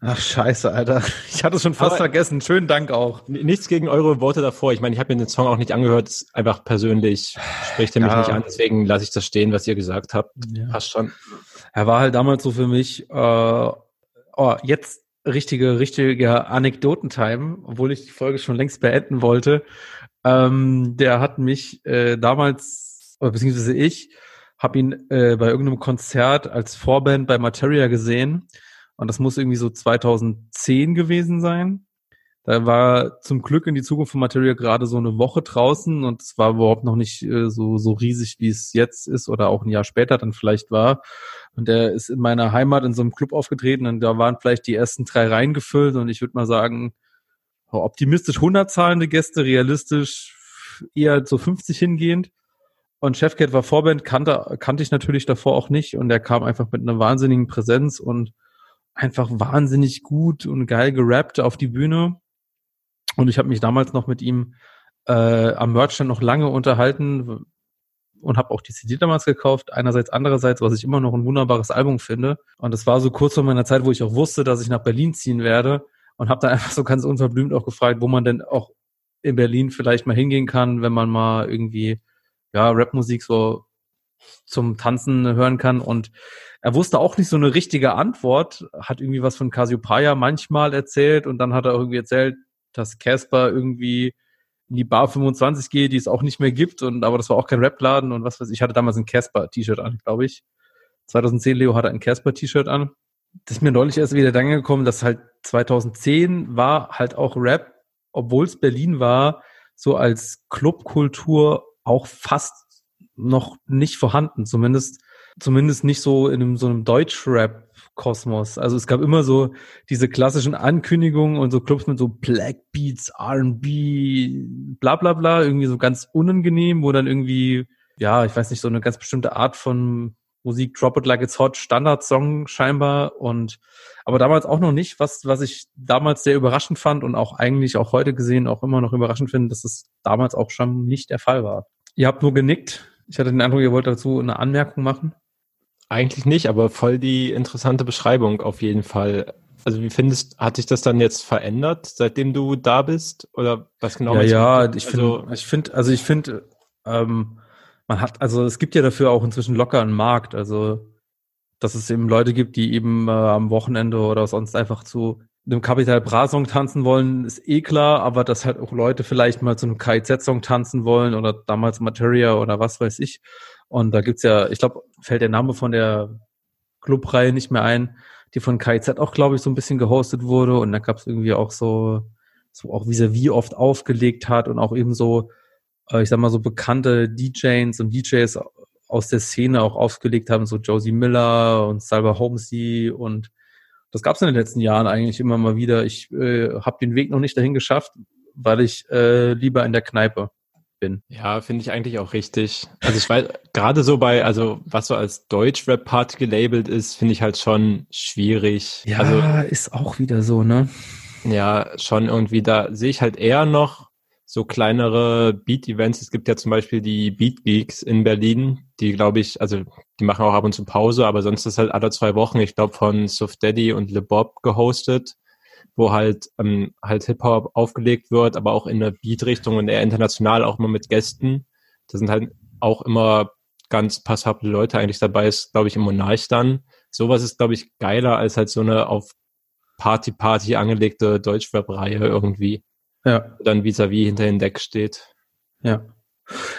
Ach scheiße, Alter. Ich hatte es schon fast Aber vergessen. Schönen Dank auch. Nichts gegen eure Worte davor. Ich meine, ich habe mir den Song auch nicht angehört. Einfach persönlich spricht er mich ja. nicht an. Deswegen lasse ich das stehen, was ihr gesagt habt. Ja. Passt schon er war halt damals so für mich, äh, oh, jetzt richtige, richtige Anekdotentime, obwohl ich die Folge schon längst beenden wollte. Ähm, der hat mich äh, damals, beziehungsweise ich, habe ihn äh, bei irgendeinem Konzert als Vorband bei Materia gesehen. Und das muss irgendwie so 2010 gewesen sein. Da war zum Glück in die Zukunft von Material gerade so eine Woche draußen und es war überhaupt noch nicht äh, so, so riesig, wie es jetzt ist oder auch ein Jahr später dann vielleicht war. Und er ist in meiner Heimat in so einem Club aufgetreten und da waren vielleicht die ersten drei Reihen gefüllt und ich würde mal sagen, optimistisch 100 zahlende Gäste, realistisch eher so 50 hingehend. Und Chefcat war Vorband, kannte, kannte ich natürlich davor auch nicht und er kam einfach mit einer wahnsinnigen Präsenz und einfach wahnsinnig gut und geil gerappt auf die Bühne. Und ich habe mich damals noch mit ihm äh, am Merchant noch lange unterhalten und habe auch die CD damals gekauft. Einerseits, andererseits, was ich immer noch ein wunderbares Album finde. Und das war so kurz vor meiner Zeit, wo ich auch wusste, dass ich nach Berlin ziehen werde und habe dann (laughs) einfach so ganz unverblümt auch gefragt, wo man denn auch in Berlin vielleicht mal hingehen kann, wenn man mal irgendwie ja Rapmusik so zum Tanzen hören kann. Und er wusste auch nicht so eine richtige Antwort, hat irgendwie was von Cassiopeia manchmal erzählt und dann hat er irgendwie erzählt, dass Casper irgendwie in die Bar 25 geht, die es auch nicht mehr gibt. Und aber das war auch kein Rap-Laden und was weiß ich. Ich hatte damals ein Casper-T-Shirt an, glaube ich. 2010 Leo hatte ein Casper-T-Shirt an. Das ist mir neulich erst wieder dann gekommen, dass halt 2010 war halt auch Rap, obwohl es Berlin war, so als Clubkultur auch fast noch nicht vorhanden. Zumindest, zumindest nicht so in einem, so einem Deutsch-Rap Kosmos. Also es gab immer so diese klassischen Ankündigungen und so Clubs mit so Black Beats, R&B, bla bla bla, irgendwie so ganz unangenehm, wo dann irgendwie, ja, ich weiß nicht, so eine ganz bestimmte Art von Musik, Drop It Like It's Hot, Standardsong scheinbar und aber damals auch noch nicht, was, was ich damals sehr überraschend fand und auch eigentlich auch heute gesehen auch immer noch überraschend finde, dass es damals auch schon nicht der Fall war. Ihr habt nur genickt. Ich hatte den Eindruck, ihr wollt dazu eine Anmerkung machen. Eigentlich nicht, aber voll die interessante Beschreibung auf jeden Fall. Also wie findest, hat sich das dann jetzt verändert, seitdem du da bist? Oder was genau? Ja, ja, ich also, finde, ich finde, also ich finde, ähm, man hat, also es gibt ja dafür auch inzwischen locker einen Markt. Also dass es eben Leute gibt, die eben äh, am Wochenende oder sonst einfach zu einem Capital Bra Song tanzen wollen, ist eh klar, aber dass halt auch Leute vielleicht mal zu einem KIZ Song tanzen wollen oder damals Materia oder was weiß ich. Und da gibt's ja, ich glaube, fällt der Name von der Clubreihe nicht mehr ein, die von KIZ auch, glaube ich, so ein bisschen gehostet wurde. Und da gab's irgendwie auch so, so auch wie sie wie oft aufgelegt hat und auch eben so, äh, ich sag mal, so bekannte DJs und DJs aus der Szene auch aufgelegt haben, so Josie Miller und Salva Holmesy und das gab's in den letzten Jahren eigentlich immer mal wieder. Ich äh, habe den Weg noch nicht dahin geschafft, weil ich äh, lieber in der Kneipe bin. Ja, finde ich eigentlich auch richtig. Also ich weiß, gerade so bei, also was so als Deutsch-Rap-Party gelabelt ist, finde ich halt schon schwierig. Ja, also, ist auch wieder so, ne? Ja, schon irgendwie, da sehe ich halt eher noch so kleinere Beat-Events. Es gibt ja zum Beispiel die Beat Geeks in Berlin, die glaube ich, also die machen auch ab und zu Pause, aber sonst ist halt alle zwei Wochen, ich glaube von Suf Daddy und Le Bob gehostet, wo halt ähm, halt Hip-Hop aufgelegt wird, aber auch in der Beat-Richtung und eher international auch immer mit Gästen. Da sind halt auch immer ganz passable Leute eigentlich dabei, ist glaube ich im Monarch dann. Sowas ist glaube ich geiler als halt so eine auf Party-Party angelegte Deutschrap-Reihe irgendwie. Ja. Dann vis-à-vis hinter dem Deck steht. Ja.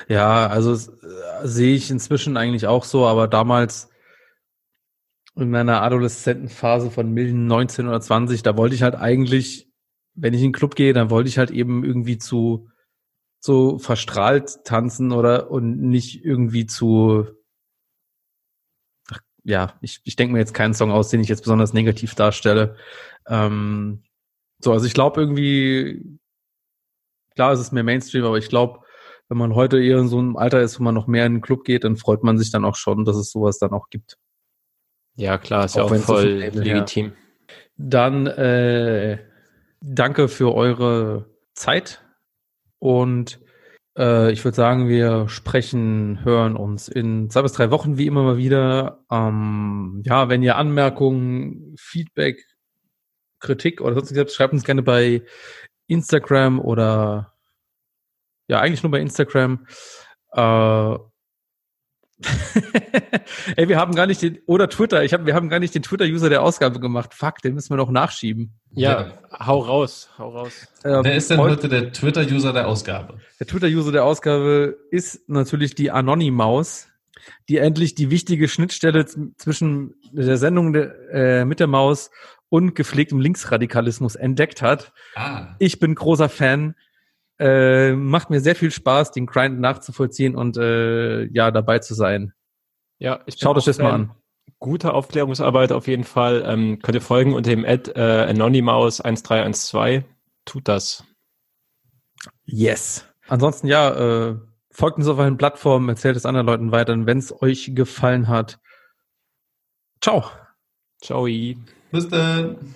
Ja, also äh, sehe ich inzwischen eigentlich auch so, aber damals in meiner Adoleszentenphase von 19 oder 20, da wollte ich halt eigentlich, wenn ich in den Club gehe, dann wollte ich halt eben irgendwie zu so verstrahlt tanzen oder und nicht irgendwie zu ach, ja, ich, ich denke mir jetzt keinen Song aus, den ich jetzt besonders negativ darstelle. Ähm, so, also ich glaube irgendwie, klar, es ist mehr Mainstream, aber ich glaube, wenn man heute eher in so einem Alter ist, wo man noch mehr in den Club geht, dann freut man sich dann auch schon, dass es sowas dann auch gibt. Ja, klar, ist ja Auch auch wenn's so voll Label, ja. legitim. Dann äh, danke für eure Zeit und äh, ich würde sagen, wir sprechen, hören uns in zwei bis drei Wochen wie immer mal wieder. Ähm, ja, wenn ihr Anmerkungen, Feedback, Kritik oder sonstiges habt, schreibt uns gerne bei Instagram oder ja, eigentlich nur bei Instagram. Äh, (laughs) Ey, wir haben gar nicht den, oder Twitter, ich hab, wir haben gar nicht den Twitter-User der Ausgabe gemacht. Fuck, den müssen wir noch nachschieben. Ja, hau raus, hau raus. Ähm, Wer ist denn heute- der Twitter-User der Ausgabe? Der Twitter-User der Ausgabe ist natürlich die Anonymaus, die endlich die wichtige Schnittstelle zwischen der Sendung der, äh, mit der Maus und gepflegtem Linksradikalismus entdeckt hat. Ah, Ich bin großer Fan. Äh, macht mir sehr viel Spaß, den Grind nachzuvollziehen und äh, ja, dabei zu sein. Ja, ich Schaut euch das mal an. Gute Aufklärungsarbeit auf jeden Fall. Ähm, könnt ihr folgen unter dem Ad äh, Anonymaus1312. Tut das. Yes. Ansonsten ja, äh, folgt uns auf allen Plattformen, erzählt es anderen Leuten weiter, wenn es euch gefallen hat. Ciao. Ciao. bis dann.